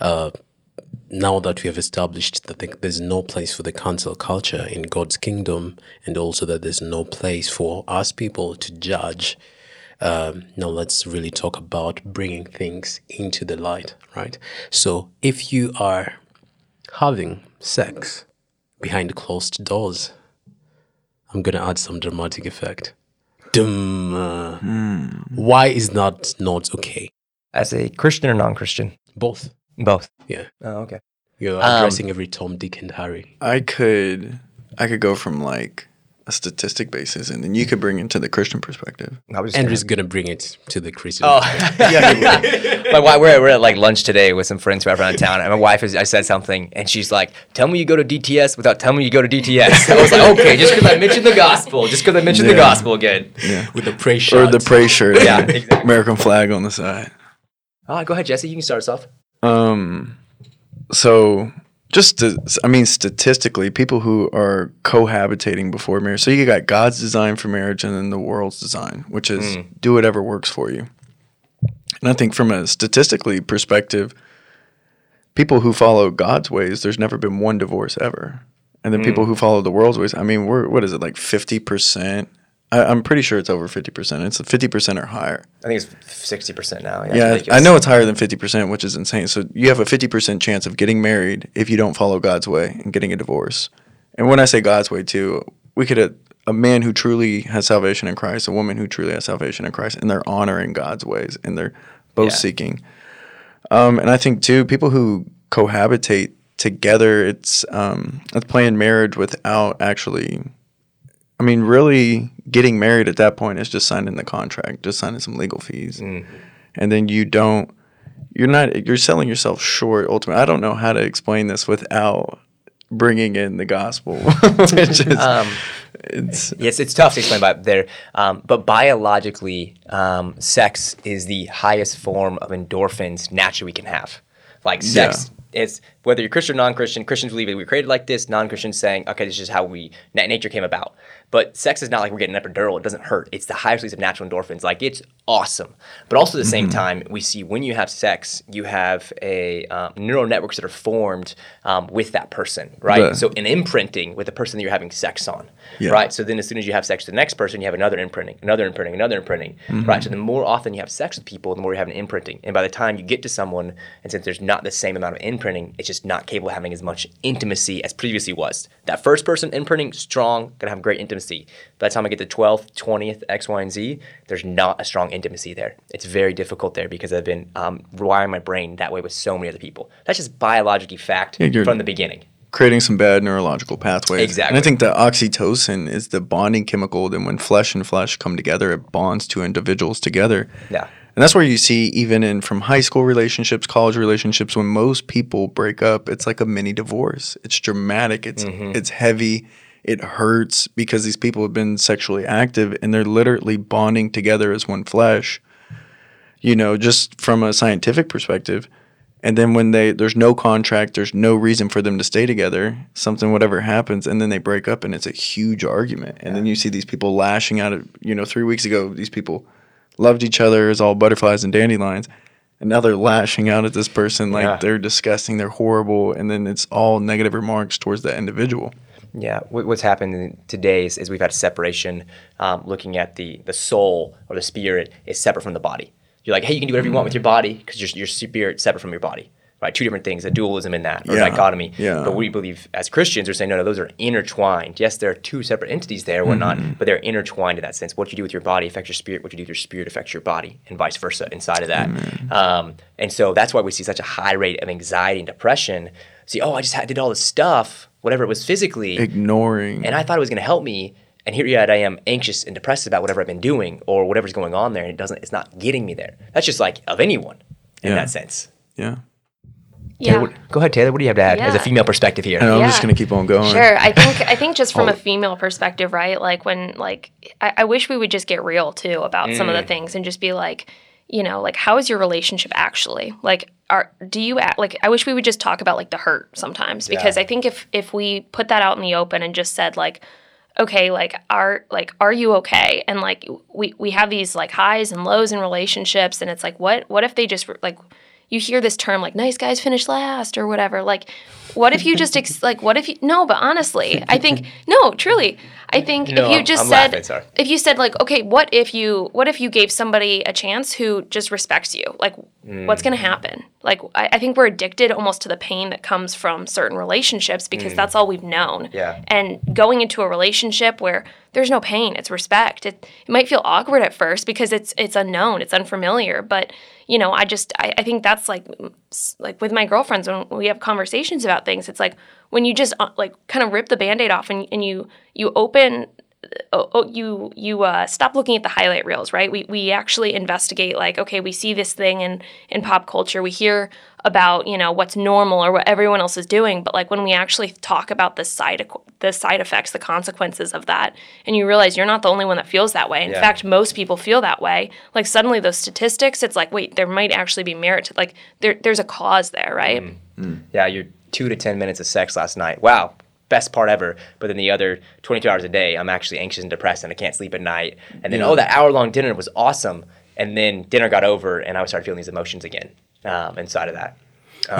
[SPEAKER 2] uh, now that we have established that there's no place for the cancel culture in God's kingdom, and also that there's no place for us people to judge. Um, now let's really talk about bringing things into the light, right? So if you are having sex behind closed doors, I'm gonna add some dramatic effect. Dum. uh, Why is that not okay?
[SPEAKER 3] As a Christian or non Christian?
[SPEAKER 2] Both.
[SPEAKER 3] Both.
[SPEAKER 2] Yeah.
[SPEAKER 3] Oh, okay.
[SPEAKER 2] You're
[SPEAKER 3] Um,
[SPEAKER 2] addressing every Tom, Dick, and Harry.
[SPEAKER 4] I could I could go from like a statistic basis, and then you could bring into the Christian perspective.
[SPEAKER 3] I was just
[SPEAKER 2] Andrew's gonna bring it to the Christian.
[SPEAKER 3] Oh, my wife, (laughs) we're, we're at like lunch today with some friends who are around town, and my wife is. I said something, and she's like, "Tell me you go to DTS without telling me you go to DTS." I was like, "Okay, just because I mentioned the gospel, just because I mentioned the
[SPEAKER 4] Yeah.
[SPEAKER 3] gospel again." Yeah.
[SPEAKER 2] with the praise
[SPEAKER 4] Or
[SPEAKER 2] shot.
[SPEAKER 4] the praise shirt,
[SPEAKER 3] Yeah, exactly. (laughs)
[SPEAKER 4] American flag on the side.
[SPEAKER 3] Ah, go ahead, Jesse. You can start us off.
[SPEAKER 4] Um, so just to, I mean, statistically, people who are cohabitating before marriage. So you got God's design for marriage, and then the world's design, which is hmm. do whatever works for you. And I think from a statistically perspective, people who follow God's ways, there's never been one divorce ever. And then hmm. people who follow the world's ways, I mean, we're what is it like fifty percent? I'm pretty sure it's over fifty percent. It's fifty percent or higher.
[SPEAKER 3] I think it's sixty percent now. it's
[SPEAKER 4] Yeah, I know it's higher than 50%, which is insane. So you have a 50% chance of getting married if you don't follow God's way and getting a divorce. And when I say God's way, too, we could have a man who truly has salvation in Christ, a woman who truly has salvation in Christ, and they're honoring God's ways and they're both
[SPEAKER 3] Yeah.
[SPEAKER 4] seeking. Um, and I think, too, people who cohabitate together, it's, um, it's playing marriage without actually I mean, really getting married at that point is just signing the contract, just signing some legal fees. And then you don't, you're not, you're selling yourself short ultimately. I don't know how to explain this without bringing in the gospel. (laughs) Which is, (laughs) it's,
[SPEAKER 3] Yes, it's tough to explain about there, um, but biologically, um, sex is the highest form of endorphins naturally we can have. Like sex, it's whether you're Christian or non-Christian. Christians believe that we were created like this. Non-Christians saying, okay, this is how we na- nature came about. But sex is not like we're getting an epidural; it doesn't hurt. It's the highest release of natural endorphins. Like it's awesome. But also at the same time, we see when you have sex, you have a um, neural networks that are formed um, with that person, right?
[SPEAKER 4] Yeah.
[SPEAKER 3] So an imprinting with the person that you're having sex on,
[SPEAKER 4] Yeah.
[SPEAKER 3] right? So then as soon as you have sex with the next person, you have another imprinting, another imprinting, another imprinting, right? So the more often you have sex with people, the more you have an imprinting. And by the time you get to someone, and since there's not the same amount of imprinting, it's just not capable of having as much intimacy as previously was. That first person imprinting, strong, gonna have great intimacy. By the time I get to 12th, 20th, X, Y, and Z, there's not a strong intimacy there. It's very difficult there because I've been um, rewiring my brain that way with so many other people. That's just biologically fact
[SPEAKER 4] Yeah,
[SPEAKER 3] from the beginning.
[SPEAKER 4] creating some bad neurological pathways.
[SPEAKER 3] Exactly.
[SPEAKER 4] And I think the oxytocin is the bonding chemical. Then when flesh and flesh come together, it bonds two individuals together.
[SPEAKER 3] Yeah.
[SPEAKER 4] And that's where you see, even in from high school relationships, college relationships, when most people break up, it's like a mini divorce. It's dramatic. It's it's heavy. It hurts because these people have been sexually active and they're literally bonding together as one flesh. You know, just from a scientific perspective. And then when they there's no contract, there's no reason for them to stay together. Something whatever happens, and then they break up, and it's a huge argument. And then you see these people lashing out. At, you know, three weeks ago, these people loved each other as all butterflies and dandelions, and now they're lashing out at this person like
[SPEAKER 3] Yeah.
[SPEAKER 4] they're disgusting, they're horrible, and then it's all negative remarks towards that individual.
[SPEAKER 3] Yeah, what's happened today is, is we've had a separation. Um, looking at the the soul or the spirit is separate from the body. You're like, hey, you can do whatever you want with your body because your your spirit separate from your body. Right, two different things. A dualism in that or
[SPEAKER 4] Yeah,
[SPEAKER 3] dichotomy.
[SPEAKER 4] yeah.
[SPEAKER 3] But we believe as Christians we're saying no, no, those are intertwined. Yes, there are two separate entities there, whatnot,
[SPEAKER 4] Mm-hmm.
[SPEAKER 3] but they're intertwined in that sense. What you do with your body affects your spirit. What you do with your spirit affects your body, and vice versa inside of that. Um, and so that's why we see such a high rate of anxiety and depression. See, oh, I just had, did all this stuff, whatever it was physically,
[SPEAKER 4] Ignoring.
[SPEAKER 3] and I thought it was going to help me. And here yet I am anxious and depressed about whatever I've been doing or whatever's going on there, and it doesn't. It's not getting me there. That's just like of anyone in
[SPEAKER 4] Yeah.
[SPEAKER 3] that sense.
[SPEAKER 4] yeah.
[SPEAKER 5] Yeah.
[SPEAKER 3] What- go ahead, Taylor. What do you have to add as a female perspective here?
[SPEAKER 4] And I'm just gonna keep on going.
[SPEAKER 5] Sure. I think I think just from (laughs)
[SPEAKER 4] Oh.
[SPEAKER 5] a female perspective, right? Like when like I, I wish we would just get real too about some
[SPEAKER 3] Mm.
[SPEAKER 5] of the things and just be like, you know, like how is your relationship actually? Like are do you act like I wish we would just talk about like the hurt sometimes because
[SPEAKER 3] Yeah.
[SPEAKER 5] I think if if we put that out in the open and just said like okay like are like are you okay and like we we have these like highs and lows in relationships and it's like what what if they just like you hear this term like nice guys finish last or whatever like what if you just ex- (laughs) like what if you no but honestly i think (laughs) no truly i think
[SPEAKER 3] No,
[SPEAKER 5] if you
[SPEAKER 3] I'm-
[SPEAKER 5] just
[SPEAKER 3] I'm
[SPEAKER 5] said
[SPEAKER 3] laughing,
[SPEAKER 5] if you said like okay what if you what if you gave somebody a chance who just respects you like what's
[SPEAKER 3] Mm.
[SPEAKER 5] going to happen like I, I think we're addicted almost to the pain that comes from certain relationships because
[SPEAKER 3] Mm.
[SPEAKER 5] that's all we've known
[SPEAKER 3] Yeah.
[SPEAKER 5] and going into a relationship where there's no pain it's respect it, it might feel awkward at first because it's it's unknown it's unfamiliar but you know i just i, I think that's like like with my girlfriends when we have conversations about things it's like when you just uh, like kind of rip the band-aid off and, and you you open oh, oh, you you uh, stop looking at the highlight reels, right? We we actually investigate like, okay, we see this thing in in pop culture, we hear about you know what's normal or what everyone else is doing, but like when we actually talk about the side the side effects, the consequences of that, and you realize you're not the only one that feels that way. In
[SPEAKER 3] Yeah.
[SPEAKER 5] fact, most people feel that way. Like suddenly those statistics, it's like, wait, there might actually be merit to like there there's a cause there, right?
[SPEAKER 3] Yeah, you're two to 10 minutes of sex last night. Wow, best part ever. But then the other 22 hours a day, I'm actually anxious and depressed and I can't sleep at night. And then, oh, that hour long dinner was awesome. And then dinner got over and I started feeling these emotions again um, inside of that.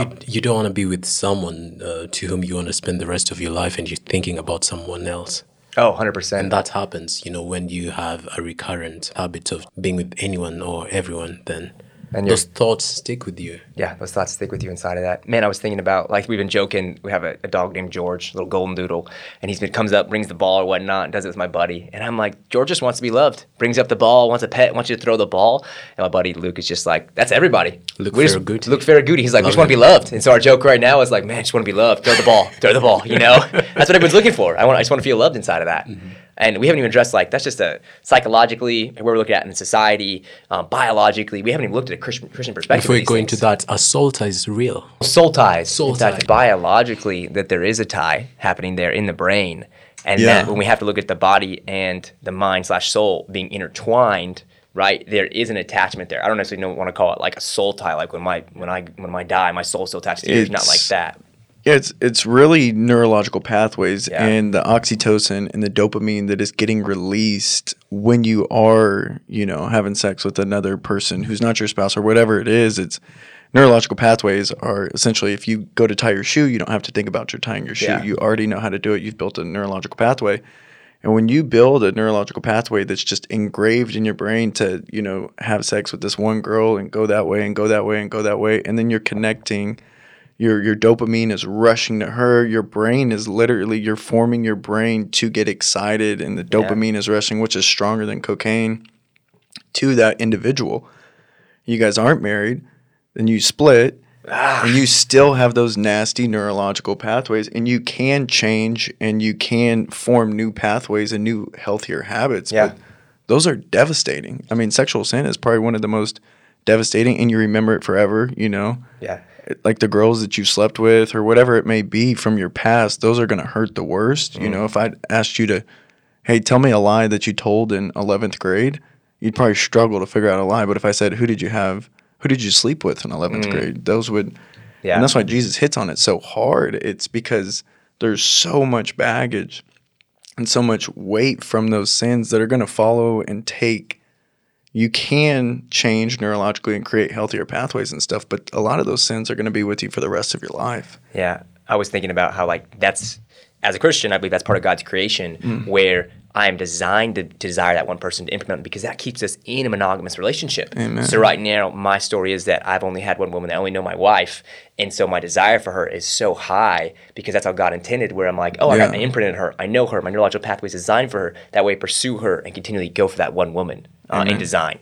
[SPEAKER 2] you, you don't want to be with someone uh, to whom you want to spend the rest of your life and you're thinking about someone else.
[SPEAKER 3] Oh, 100%.
[SPEAKER 2] And that happens, you know, when you have a recurrent habit of being with anyone or everyone, then
[SPEAKER 3] And
[SPEAKER 2] those thoughts stick with you.
[SPEAKER 3] Yeah, those thoughts stick with you inside of that. Man, I was thinking about like we've been joking. We have a, a dog named George, a little golden doodle, and he's been comes up, brings the ball or whatnot, and does it with my buddy. And I'm like, George just wants to be loved. Brings up the ball, wants a pet, wants you to throw the ball. And my buddy Luke is just like, that's everybody.
[SPEAKER 2] Luke
[SPEAKER 3] We just-
[SPEAKER 2] Ferragutti.
[SPEAKER 3] Luke Ferragutti. He's like, we just want to be loved. And so our joke right now is like, man, I just want to be loved. Throw the ball, throw the ball. You know, (laughs) that's what everyone's looking for. I want, I just want to feel loved inside of that. Mm-hmm. And we haven't even addressed like that's just a psychologically where we're looking at in society, um, biologically. We haven't even looked at a Christian, Christian perspective.
[SPEAKER 2] Before we
[SPEAKER 3] these
[SPEAKER 2] go into
[SPEAKER 3] things
[SPEAKER 2] that, assault is real.
[SPEAKER 3] soul ties.
[SPEAKER 2] Soul tie.
[SPEAKER 3] biologically, that there is a tie happening there in the brain, and
[SPEAKER 4] Yeah.
[SPEAKER 3] that when we have to look at the body and the mind slash soul being intertwined, right? There is an attachment there. I don't necessarily know, want to call it like a soul tie, like when my when I when I die, my soul still attached to you. It's not like that.
[SPEAKER 4] Yeah, it's it's really neurological pathways
[SPEAKER 3] Yeah.
[SPEAKER 4] and the oxytocin and the dopamine that is getting released when you are, you know, having sex with another person who's not your spouse or whatever it is. It's neurological pathways are essentially if you go to tie your shoe, you don't have to think about your tying your shoe.
[SPEAKER 3] Yeah.
[SPEAKER 4] You already know how to do it. You've built a neurological pathway. And when you build a neurological pathway that's just engraved in your brain to, you know, have sex with this one girl and go that way and go that way and go that way, and then you're connecting your your dopamine is rushing to her. Your brain is literally you're forming your brain to get excited and the dopamine is rushing which is stronger than cocaine to that individual. You guys aren't married then you split ah. and you still have those nasty neurological pathways and you can change and you can form new pathways and new healthier habits
[SPEAKER 3] Yeah.
[SPEAKER 4] but those are devastating. I mean sexual sin is probably one of the most devastating and you remember it forever you know?
[SPEAKER 3] Yeah.
[SPEAKER 4] Like the girls that you slept with or whatever it may be from your past, those are going to hurt the worst. You know, mm. if I asked you to, hey, tell me a lie that you told in 11th grade, you'd probably struggle to figure out a lie. But if I said, who did you have, who did you sleep with in 11th mm. grade? Those would,
[SPEAKER 3] Yeah.
[SPEAKER 4] and that's why Jesus hits on it so hard. It's because there's so much baggage and so much weight from those sins that are going to follow and take you can change neurologically and create healthier pathways and stuff, but a lot of those sins are going to be with you for the rest of your life.
[SPEAKER 3] Yeah, I was thinking about how like that's as a Christian, I believe that's part of God's creation
[SPEAKER 4] Mm.
[SPEAKER 3] where I am designed to, to desire that one person to implement because that keeps us in a monogamous relationship. So right now, my story is that I've only had one woman. I only know my wife, and so my desire for her is so high because that's how God intended. Where I'm like, oh, I got
[SPEAKER 4] Yeah.
[SPEAKER 3] my imprint in her. I know her. My neurological pathway is designed for her. That way, I pursue her and continually go for that one woman uh, in design.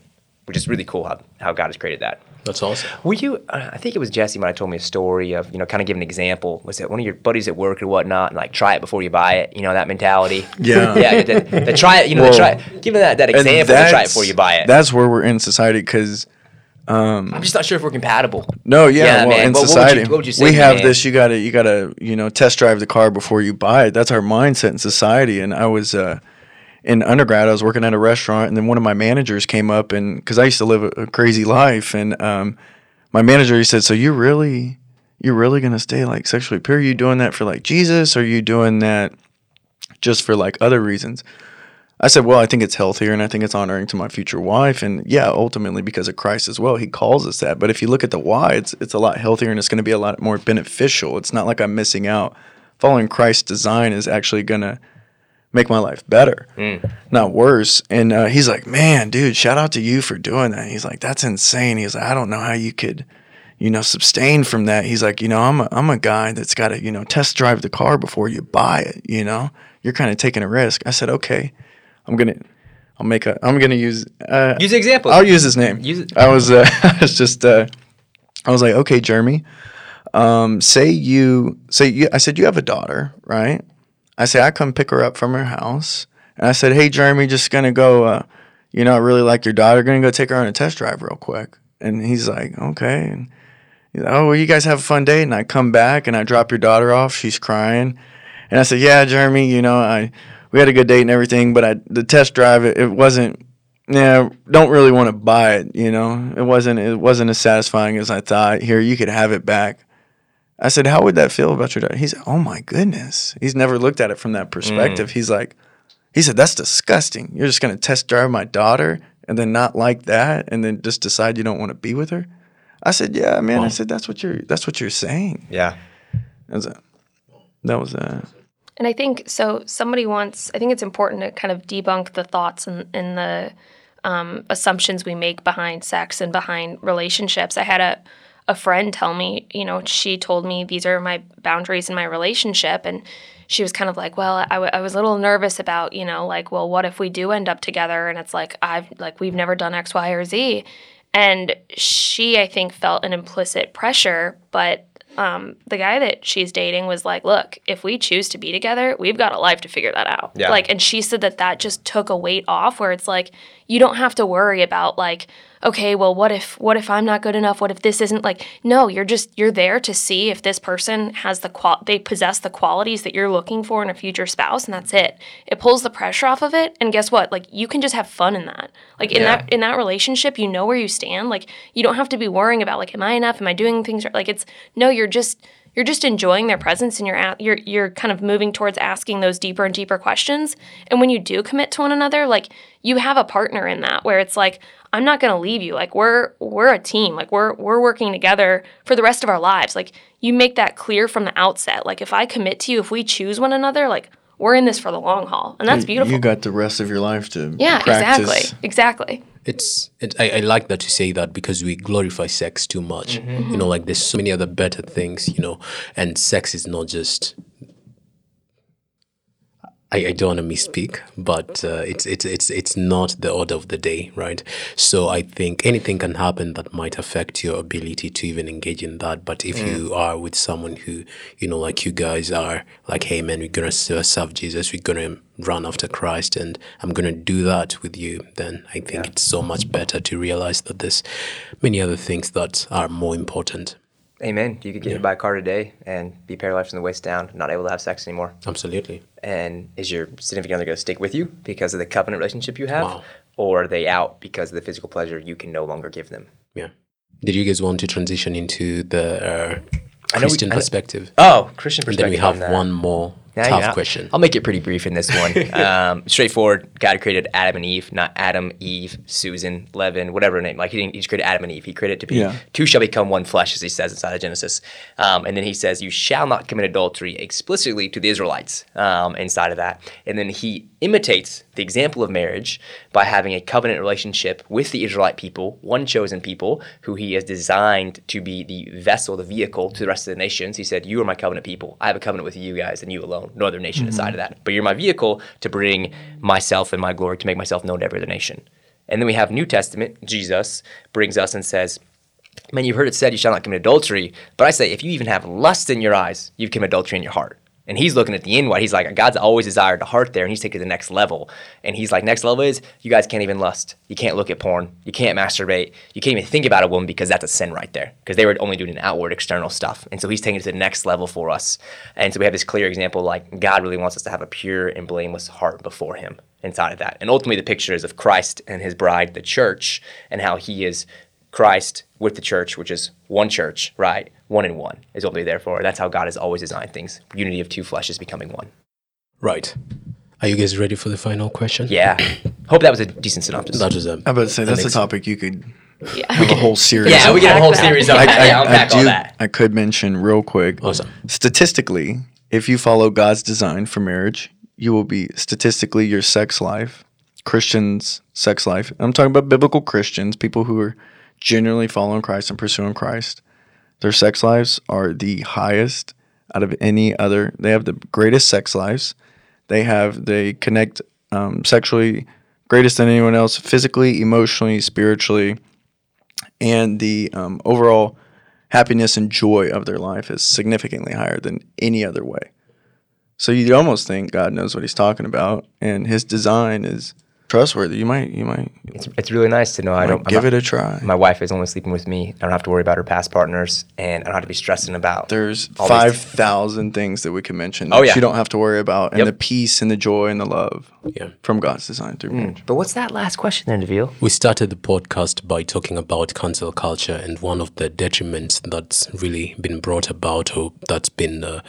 [SPEAKER 3] which is really cool how, how God has created that.
[SPEAKER 2] That's awesome.
[SPEAKER 3] Were you? Uh, I think it was Jesse might have told me a story of you know kind of give an example. Was it one of your buddies at work or whatnot? And like try it before you buy it. You know that mentality. (laughs)
[SPEAKER 4] Yeah. (laughs)
[SPEAKER 3] yeah. The, the try it. You know, the
[SPEAKER 4] Well,
[SPEAKER 3] try. Give that that example. To try it before you buy it.
[SPEAKER 4] That's where we're in society because
[SPEAKER 3] I'm just not sure if we're compatible.
[SPEAKER 4] No, yeah,
[SPEAKER 3] Yeah,
[SPEAKER 4] well,
[SPEAKER 3] man.
[SPEAKER 4] in
[SPEAKER 3] What- what would you-
[SPEAKER 4] society,
[SPEAKER 3] what would you say
[SPEAKER 4] we have
[SPEAKER 3] man?
[SPEAKER 4] this. You gotta, you gotta, you know, test drive the car before you buy it. That's our mindset in society. And I was uh, in undergrad. I was working at a restaurant, and then one of my managers came up, and because I used to live a, crazy life, and um, my manager he said, "So you really, you're really gonna stay like sexually pure? Are you doing that for like Jesus, or are you doing that just for like other reasons?" I said, well, I think it's healthier and I think it's honoring to my future wife. And yeah, ultimately because of Christ as well, he calls us that. But if you look at the why, it's, it's a lot healthier and it's going to be a lot more beneficial. It's not like I'm missing out. Following Christ's design is actually going to make my life better, not worse. And uh, he's like, man, dude, shout out to you for doing that. He's like, that's insane. He's like, I don't know how you could, you know, sustain from that. He's like, you know, I'm a, I'm a guy that's got to, you know, test drive the car before you buy it. You know, you're kind of taking a risk. I said, okay. I'm gonna I'll make a I'm gonna use uh,
[SPEAKER 3] Use example.
[SPEAKER 4] I'll use his name.
[SPEAKER 3] Use it.
[SPEAKER 4] I was uh, (laughs) I was just uh, I was like, okay, Jeremy. Um, say you say you I said you have a daughter, right? I say I come pick her up from her house, and I said, hey, Jeremy, just gonna go. Uh, you know, I really like your daughter. Gonna go take her on a test drive real quick. And he's like, okay. And he's like, oh, well, you guys have a fun day. And I come back and I drop your daughter off. She's crying. And I said, yeah, Jeremy, you know, I we had a good date and everything, but I the test drive it, it wasn't. Yeah, don't really want to buy it. You know, it wasn't it wasn't as satisfying as I thought. Here, you could have it back. I said, how would that feel about your daughter? He said, oh my goodness. He's never looked at it from that perspective. He's like, he said, that's disgusting. You're just gonna test drive my daughter and then not like that, and then just decide you don't want to be with her. I said, yeah, man. I said, that's what you're that's what you're saying.
[SPEAKER 3] Yeah.
[SPEAKER 4] That was a, that was a
[SPEAKER 5] And I think so. Somebody wants. I think it's important to kind of debunk the thoughts and, and the um, assumptions we make behind sex and behind relationships. I had a a friend tell me, you know, she told me these are my boundaries in my relationship, and she was kind of like, well, I, w- I was a little nervous about, you know, like, well, what if we do end up together? And it's like I've like we've never done X, Y, or Z, and she, I think, felt an implicit pressure, but um, the guy that she's dating was like, "Look, if we choose to be together, we've got a life to figure that out."
[SPEAKER 3] Yeah.
[SPEAKER 5] Like, and she said that that just took a weight off, where it's like you don't have to worry about like, okay, well, what if what if I'm not good enough? What if this isn't like? No, you're just you're there to see if this person has the qual they possess the qualities that you're looking for in a future spouse, and that's it. It pulls the pressure off of it, and guess what? Like, you can just have fun in that. Like in
[SPEAKER 3] Yeah.
[SPEAKER 5] that in that relationship, you know where you stand. Like you don't have to be worrying about like, am I enough? Am I doing things right? Like it's no, you're just you're just enjoying their presence and you're you're you're kind of moving towards asking those deeper and deeper questions. And when you do commit to one another, like you have a partner in that where it's like I'm not going to leave you. Like we're we're a team. Like we're we're working together for the rest of our lives. Like you make that clear from the outset. Like if I commit to you, if we choose one another, like we're in this for the long haul. And that's beautiful.
[SPEAKER 4] You got the rest of your life to
[SPEAKER 5] yeah,
[SPEAKER 4] practice.
[SPEAKER 5] exactly. Exactly.
[SPEAKER 2] It's it, I, I like that you say that because we glorify sex too much. Mm-hmm. You know like there's so many other better things you know and sex is not just I, I don't want to misspeak, but uh, it's it's it's it's not the order of the day, right? So I think anything can happen that might affect your ability to even engage in that. But if you are with someone who, you know, like you guys are, like, hey man, we're gonna serve serve Jesus, we're gonna run after Christ, and I'm gonna do that with you, then I think it's so much better to realize that there's many other things that are more important.
[SPEAKER 3] Amen. You could get hit by a car today and be paralyzed from the waist down, not able to have sex anymore.
[SPEAKER 2] Absolutely.
[SPEAKER 3] And is your significant other going to stick with you because of the covenant relationship you have?
[SPEAKER 2] Wow.
[SPEAKER 3] Or are they out because of the physical pleasure you can no longer give them?
[SPEAKER 2] Yeah. Did you guys want to transition into the uh,
[SPEAKER 3] we-
[SPEAKER 2] Christian
[SPEAKER 3] I
[SPEAKER 2] perspective?
[SPEAKER 3] Oh, Christian
[SPEAKER 2] and
[SPEAKER 3] perspective.
[SPEAKER 2] then we have
[SPEAKER 3] on
[SPEAKER 2] one more
[SPEAKER 3] Yeah,
[SPEAKER 2] tough
[SPEAKER 3] yeah.
[SPEAKER 2] question.
[SPEAKER 3] I'll make it pretty brief in this one. (laughs) um, straightforward. God created Adam and Eve, not Adam, Eve, Susan, Levin, whatever name. Like he didn't. He just created Adam and Eve. He created it to be
[SPEAKER 4] Yeah.
[SPEAKER 3] two shall become one flesh, as he says inside of Genesis. Um, and then he says, "You shall not commit adultery," explicitly to the Israelites um, inside of that. And then he imitates the example of marriage by having a covenant relationship with the Israelite people, one chosen people who he has designed to be the vessel, the vehicle to the rest of the nations. He said, "You are my covenant people. I have a covenant with you guys and you alone, no other nation mm-hmm. aside of that. But you're my vehicle to bring myself and my glory to make myself known to every other nation." And then we have New Testament, Jesus brings us and says, Man, you've heard it said you shall not commit adultery. But I say, if you even have lust in your eyes, you've committed adultery in your heart. And he's looking at the inward. He's like, God's always desired the heart there, and he's taking it to the next level. And he's like, next level is you guys can't even lust. You can't look at porn. You can't masturbate. You can't even think about a woman because that's a sin right there. Because they were only doing an outward, external stuff. And so he's taking it to the next level for us. And so we have this clear example like God really wants us to have a pure and blameless heart before him inside of that. And ultimately, the picture is of Christ and his bride, the church, and how he is Christ with the church, which is one church, right? One in one is what we're there for. That's how God has always designed things. Unity of two fleshes becoming one.
[SPEAKER 2] Right. Are you guys ready for the final question?
[SPEAKER 3] Yeah. (coughs) Hope that was a decent synopsis.
[SPEAKER 2] That was a.
[SPEAKER 4] I about to say that's a topic you could
[SPEAKER 5] Yeah.
[SPEAKER 4] have a whole series.
[SPEAKER 3] yeah,
[SPEAKER 4] on.
[SPEAKER 3] we get a whole series on
[SPEAKER 4] I,
[SPEAKER 3] that.
[SPEAKER 4] I-
[SPEAKER 3] yeah,
[SPEAKER 4] I
[SPEAKER 3] unpack all
[SPEAKER 4] do-
[SPEAKER 3] that.
[SPEAKER 4] I could mention real quick.
[SPEAKER 2] Awesome.
[SPEAKER 4] Statistically, if you follow God's design for marriage, you will be statistically your sex life, Christians' sex life. I'm talking about biblical Christians, people who are genuinely following Christ and pursuing Christ. Their sex lives are the highest out of any other. They have the greatest sex lives. They have they connect um, sexually greatest than anyone else, physically, emotionally, spiritually, and the um, overall happiness and joy of their life is significantly higher than any other way. So you'd almost think God knows what He's talking about, and His design is trustworthy. You might, you might,
[SPEAKER 3] It's, it's really nice to know I don't I'm
[SPEAKER 4] give
[SPEAKER 3] not-
[SPEAKER 4] it a try.
[SPEAKER 3] My wife is only sleeping with me. I don't have to worry about her past partners, and I don't have to be stressing about.
[SPEAKER 4] There's five thousand these things. that we can mention.
[SPEAKER 3] Oh,
[SPEAKER 4] that
[SPEAKER 3] yeah.
[SPEAKER 4] you don't have to worry about, and
[SPEAKER 3] Yep.
[SPEAKER 4] the peace and the joy and the love
[SPEAKER 2] Yeah.
[SPEAKER 4] from God's design through marriage.
[SPEAKER 3] But what's that last question then, Deville?
[SPEAKER 2] We started the podcast by talking about cancel culture, and one of the detriments that's really been brought about or that's been uh,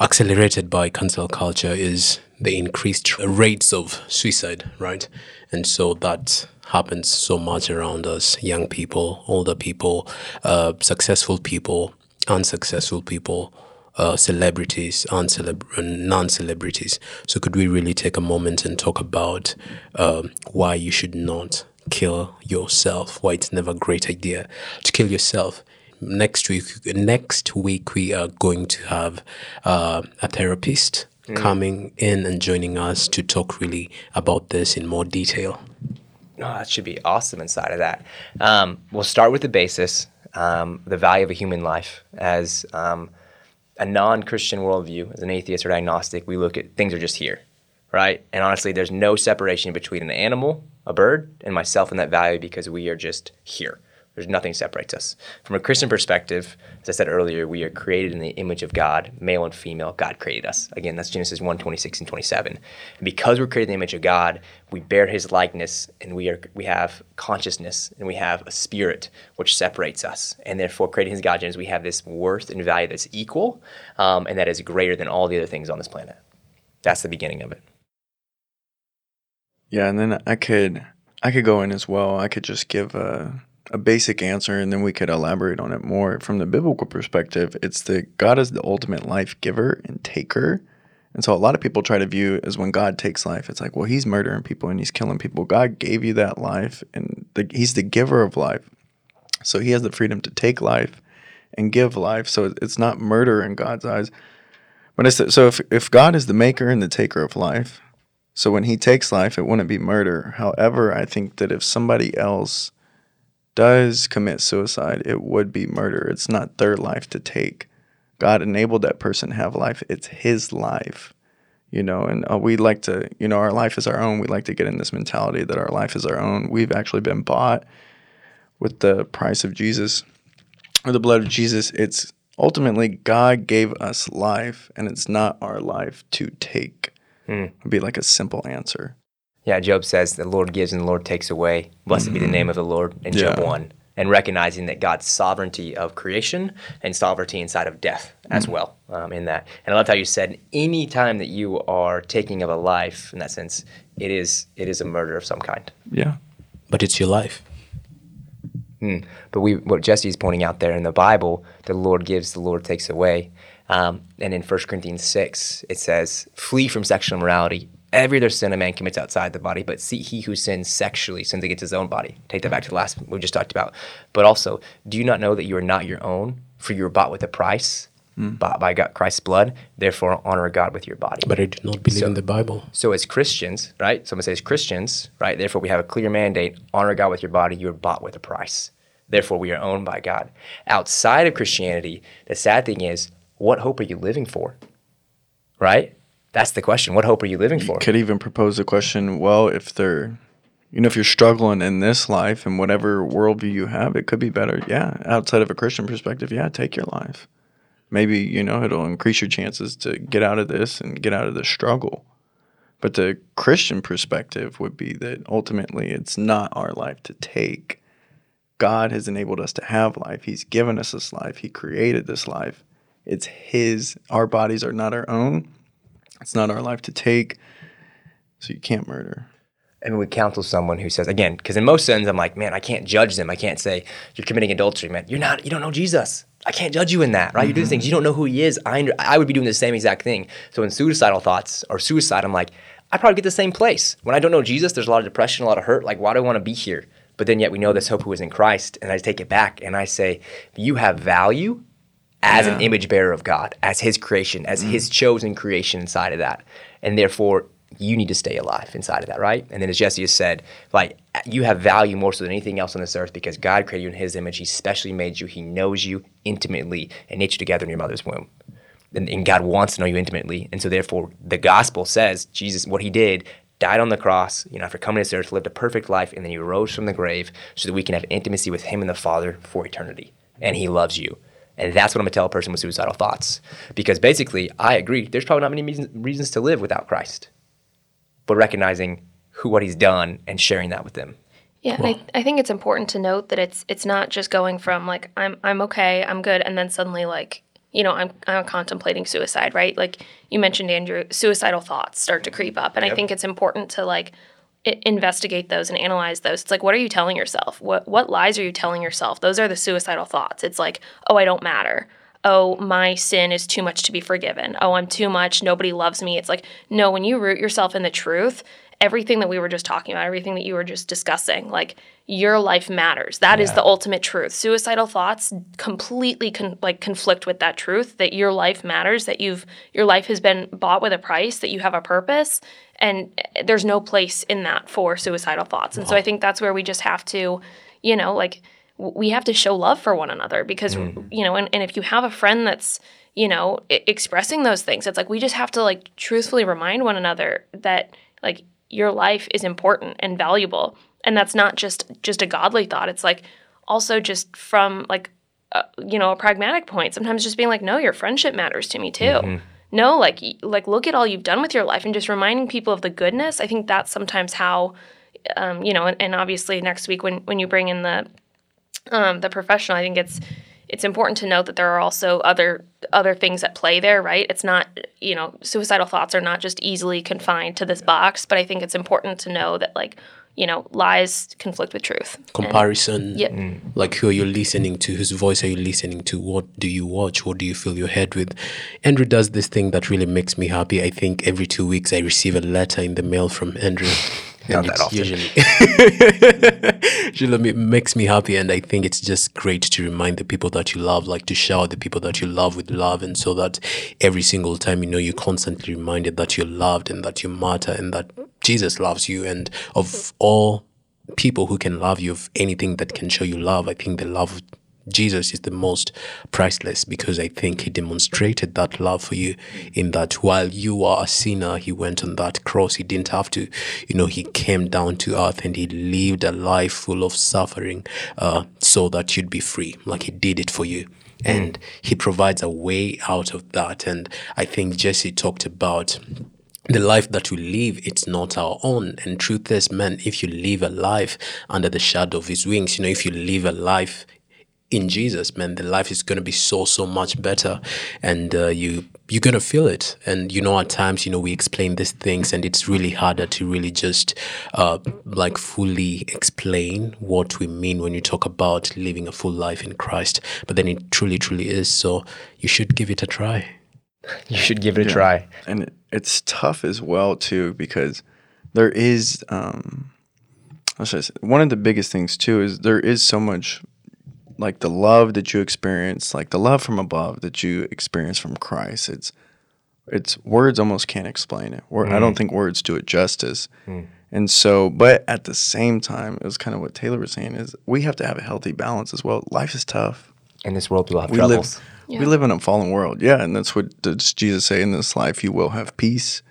[SPEAKER 2] accelerated by cancel culture is the increased rates of suicide, right? And so that happens so much around us young people, older people, uh, successful people, unsuccessful people. Uh, celebrities and celeb- non-celebrities. So, could we really take a moment and talk about um, why you should not kill yourself? Why it's never a great idea to kill yourself. Next week, next week we are going to have uh, a therapist coming in and joining us to talk really about this in more detail.
[SPEAKER 3] Oh, that should be awesome inside of that. Um, we'll start with the basis, um, the value of a human life. As um, a non-Christian worldview, as an atheist or agnostic, we look at things are just here, right? And honestly, there's no separation between an animal, a bird, and myself in that value because we are just here. There's nothing separates us. From a Christian perspective, as I said earlier, we are created in the image of God, male and female. God created us. Again, that's Genesis 1, 26 and 27. And because we're created in the image of God, we bear his likeness and we are we have consciousness and we have a spirit which separates us. And therefore, creating his God, we have this worth and value that's equal um, and that is greater than all the other things on this planet. That's the beginning of it.
[SPEAKER 4] Yeah, and then I could I could go in as well. I could just give a a basic answer and then we could elaborate on it more. From the biblical perspective, it's that God is the ultimate life giver and taker. And so a lot of people try to view as when God takes life, it's like, well, he's murdering people and he's killing people. God gave you that life and the, he's the giver of life. So he has the freedom to take life and give life. So it's not murder in God's eyes. But it's so if, if God is the maker and the taker of life, so when he takes life, it wouldn't be murder. However, I think that if somebody else does commit suicide, it would be murder. It's not their life to take. God enabled that person to have life. It's his life, you know. And uh, we like to, you know, our life is our own. We like to get in this mentality that our life is our own. We've actually been bought with the price of Jesus or the blood of Jesus. It's ultimately God gave us life, and it's not our life to take. Would be like a simple answer.
[SPEAKER 3] Yeah, Job says the Lord gives and the Lord takes away. Blessed be the name of the Lord in Job 1. And recognizing that God's sovereignty of creation and sovereignty inside of death as well um, in that. And I love how you said any time that you are taking of a life, in that sense, it is it is a murder of some kind.
[SPEAKER 4] Yeah.
[SPEAKER 2] But it's your life.
[SPEAKER 3] But we, what Jesse's pointing out there in the Bible, the Lord gives, the Lord takes away. Um, and in 1 Corinthians 6, it says, flee from sexual immorality. Every other sin a man commits outside the body, but see he who sins sexually sins against his own body. Take that hmm. back to the last we just talked about. But also, do you not know that you are not your own, for you were bought with a price? Hmm. bought by God, Christ's blood. Therefore, honor God with your body.
[SPEAKER 2] But I do not believe in the Bible.
[SPEAKER 3] So as Christians, right? Someone says Christians, right? Therefore, we have a clear mandate: honor God with your body. You are bought with a price. Therefore, we are owned by God. Outside of Christianity, the sad thing is, what hope are you living for? Right? That's the question. What hope are you living for?
[SPEAKER 4] Could even propose the question well, if they're, you know, if you're struggling in this life and whatever worldview you have, it could be better. Yeah. Outside of a Christian perspective, yeah, take your life. Maybe, you know, it'll increase your chances to get out of this and get out of the struggle. But the Christian perspective would be that ultimately it's not our life to take. God has enabled us to have life. He's given us this life. He created this life. It's His. Our bodies are not our own. It's not our life to take. So you can't murder.
[SPEAKER 3] and we counsel someone who says again because in most sins i'm like man i can't judge them. I can't say you're committing adultery man you're not you don't know jesus. I can't judge you in that right? You're doing mm-hmm. things. You don't know who he is. I, I would be doing the same exact thing. So in suicidal thoughts or suicide i'm like i probably get the same place. When i don't know jesus there's a lot of depression a lot of hurt. Like why do i want to be here? But then yet we know this hope who is in christ and i take it back and i say you have value as an image bearer of God, as His creation, as His mm-hmm. chosen creation inside of that, and therefore you need to stay alive inside of that, right? And then as Jesse has said, like you have value more so than anything else on this earth because God created you in His image. He specially made you. He knows you intimately and knit you together in your mother's womb. And, and God wants to know you intimately, and so therefore the gospel says Jesus, what He did. Died on the cross, you know, after coming to this earth, lived a perfect life, and then he rose from the grave so that we can have intimacy with him and the Father for eternity. And he loves you. And that's what I'm gonna tell a person with suicidal thoughts. Because basically, I agree, there's probably not many reasons, reasons to live without Christ. But recognizing who what he's done and sharing that with them.
[SPEAKER 5] Yeah, and I, I think it's important to note that it's it's not just going from like I'm I'm okay, I'm good, and then suddenly like you know I'm I'm contemplating suicide, right? Like you mentioned, Andrew, suicidal thoughts start to creep up, and I think it's important to like i- investigate those and analyze those. It's like what are you telling yourself? What what lies are you telling yourself? Those are the suicidal thoughts. It's like oh I don't matter. Oh, my sin is too much to be forgiven. Oh, I'm too much. Nobody loves me. It's like, no, when you root yourself in the truth, everything that we were just talking about, everything that you were just discussing, like your life matters. That is the ultimate truth. Suicidal thoughts completely con- like conflict with that truth that your life matters, that you've your life has been bought with a price, that you have a purpose, and eh, there's no place in that for suicidal thoughts. And so I think that's where we just have to, you know, like we have to show love for one another because you know, and, and if you have a friend that's you know I- expressing those things, it's like we just have to like truthfully remind one another that like your life is important and valuable. And that's not just just a godly thought. It's like also just from like uh, you know a pragmatic point sometimes just being like no your friendship matters to me too no like like look at all you've done with your life and just reminding people of the goodness i think that's sometimes how um, you know and, and obviously next week when when you bring in the um, the professional i think it's it's important to note that there are also other other things at play there right? It's not you know suicidal thoughts are not just easily confined to this box but i think it's important to know that like you know lies conflict with truth And-
[SPEAKER 2] Comparison.
[SPEAKER 5] Yep. Mm.
[SPEAKER 2] Like who are you listening to? Whose voice are you listening to? What do you watch? What do you fill your head with? Andrew does this thing that really makes me happy. I think every two weeks I receive a letter in the mail from Andrew. (laughs)
[SPEAKER 3] Not
[SPEAKER 2] and
[SPEAKER 3] that
[SPEAKER 2] it's
[SPEAKER 3] often.
[SPEAKER 2] Usually, (laughs) usually it makes me happy, and I think it's just great to remind the people that you love, like to shower the people that you love with love, and so that every single time you know you're constantly reminded that you're loved and that you matter and that Jesus loves you, and of all people who can love you of anything that can show you love. I think the love of Jesus is the most priceless because I think he demonstrated that love for you in that while you are a sinner, he went on that cross. He didn't have to, you know, he came down to earth and he lived a life full of suffering uh, so that you'd be free. Like he did it for you. And he provides a way out of that. And I think Jesse talked about the life that we live it's not our own. And truth is man if you live a life under the shadow of his wings you know if you live a life in jesus man the life is going to be so so much better. And uh, you you're going to feel it. And you know at times you know we explain these things and it's really harder to really just uh, like fully explain what we mean when you talk about living a full life in christ. But then it truly truly is. So you should give it a try.
[SPEAKER 3] You should give it a try.
[SPEAKER 4] and it, it's tough as well too because there is um how should I one of the biggest things too is there is so much like the love that you experience, like the love from above that you experience from Christ. It's it's words almost can't explain it. Wor- I don't think words do it justice. And so, but at the same time, it was kind of what Taylor was saying is we have to have a healthy balance as well. Life is tough.
[SPEAKER 3] In this world, we'll have
[SPEAKER 4] We
[SPEAKER 3] troubles.
[SPEAKER 4] live
[SPEAKER 5] Yeah.
[SPEAKER 4] we live in a fallen world. Yeah, and that's what does Jesus say in this life you will have peace,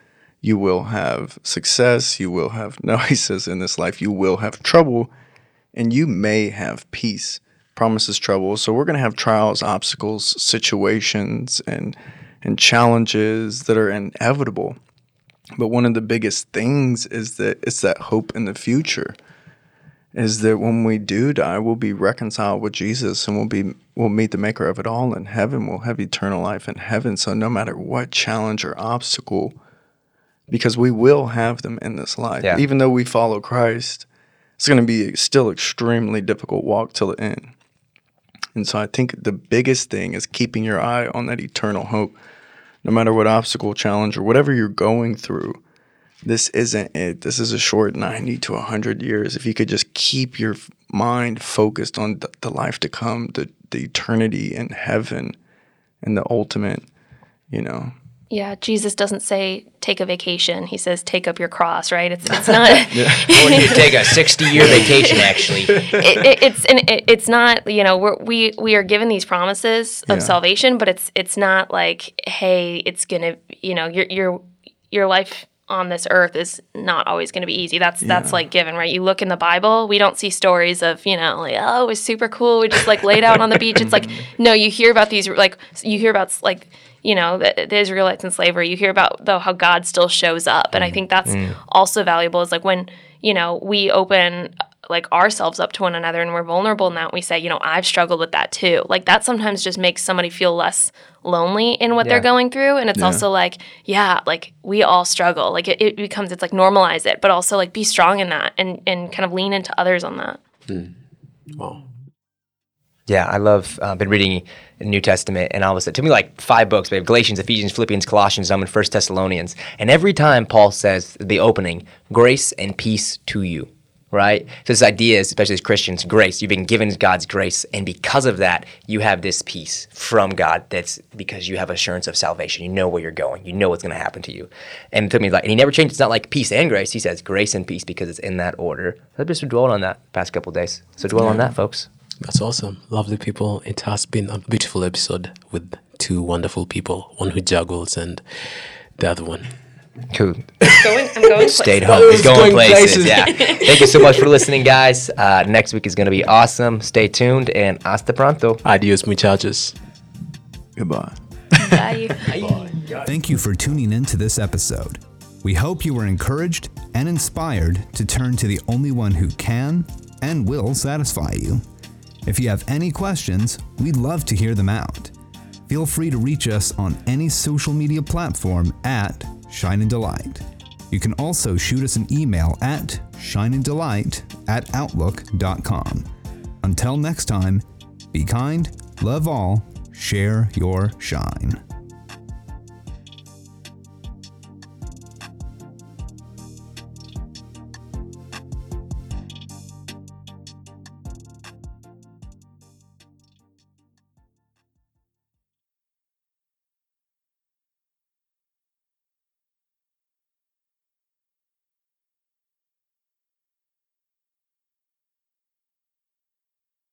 [SPEAKER 4] you will have success, you will have (laughs) no, he says in this life you will have trouble and you may have peace. Promises trouble. So we're going to have trials, obstacles, situations and and challenges that are inevitable. But one of the biggest things is that it's that hope in the future is that when we do die, we'll be reconciled with Jesus and we'll be we'll meet the maker of it all in heaven. We'll have eternal life in heaven. So no matter what challenge or obstacle, because we will have them in this life.
[SPEAKER 3] Yeah.
[SPEAKER 4] Even though we follow Christ, it's gonna be still extremely difficult walk till the end. And so I think the biggest thing is keeping your eye on that eternal hope. No matter what obstacle, challenge, or whatever you're going through, this isn't it. This is a short 90 to 100 years. If you could just keep your mind focused on the, the life to come, the, the eternity in heaven, and the ultimate, you know.
[SPEAKER 5] Yeah, Jesus doesn't say take a vacation. He says take up your cross, right? It's it's (laughs) not
[SPEAKER 3] I want you to take a (laughs) 60 year vacation, actually.
[SPEAKER 5] it, it, it's and it, it's not you know we're, we we are given these promises of
[SPEAKER 4] Yeah.
[SPEAKER 5] salvation, but it's it's not like hey, it's gonna you know your your your life on this earth is not always going to be easy. That's that's like given, right? You look in the Bible, we don't see stories of you know like oh it was super cool, we just like laid out on the beach. It's like (laughs) no, you hear about these like you hear about like you know the, the Israelites in slavery. You hear about though how God still shows up, and I mm, think that's mm. also valuable. Is like when you know we open like ourselves up to one another and we're vulnerable in that we say you know i've struggled with that too like that sometimes just makes somebody feel less lonely in what
[SPEAKER 3] Yeah.
[SPEAKER 5] they're going through and it's also like yeah like we all struggle like it, it becomes it's like normalize it but also like be strong in that and and kind of lean into others on that
[SPEAKER 2] Wow.
[SPEAKER 3] Yeah, I love. I've uh, been reading the New Testament, and all of a sudden, it took me like five books. We have Galatians, Ephesians, Philippians, Colossians, I'm in First Thessalonians, and every time Paul says the opening, "Grace and peace to you," right? So this idea is, especially as Christians, grace. You've been given God's grace, and because of that, you have this peace from God. That's because you have assurance of salvation. You know where you're going. You know what's going to happen to you. And it took me like, and he never changed. It's not like peace and grace. He says grace and peace because it's in that order. I've just been dwelling on that past couple days. So dwell on that, folks.
[SPEAKER 2] That's awesome. Lovely people. It has been a beautiful episode with two wonderful people, one who juggles and the other one.
[SPEAKER 3] Cool.
[SPEAKER 5] going i'm going
[SPEAKER 3] stayed
[SPEAKER 5] places.
[SPEAKER 3] home. He's going,
[SPEAKER 2] going
[SPEAKER 3] places.
[SPEAKER 2] places.
[SPEAKER 3] Yeah. Thank you so much for listening, guys. Uh, next week is going to be awesome. Stay tuned and hasta pronto.
[SPEAKER 2] Adios, muchachos.
[SPEAKER 4] Goodbye. (laughs)
[SPEAKER 5] Bye.
[SPEAKER 1] Thank you for tuning in to this episode. We hope you were encouraged and inspired to turn to the only one who can and will satisfy you. If you have any questions, we'd love to hear them out. Feel free to reach us on any social media platform at Shine and Delight. You can also shoot us an email at shineanddelight at outlook.com. Until next time, be kind, love all, share your shine.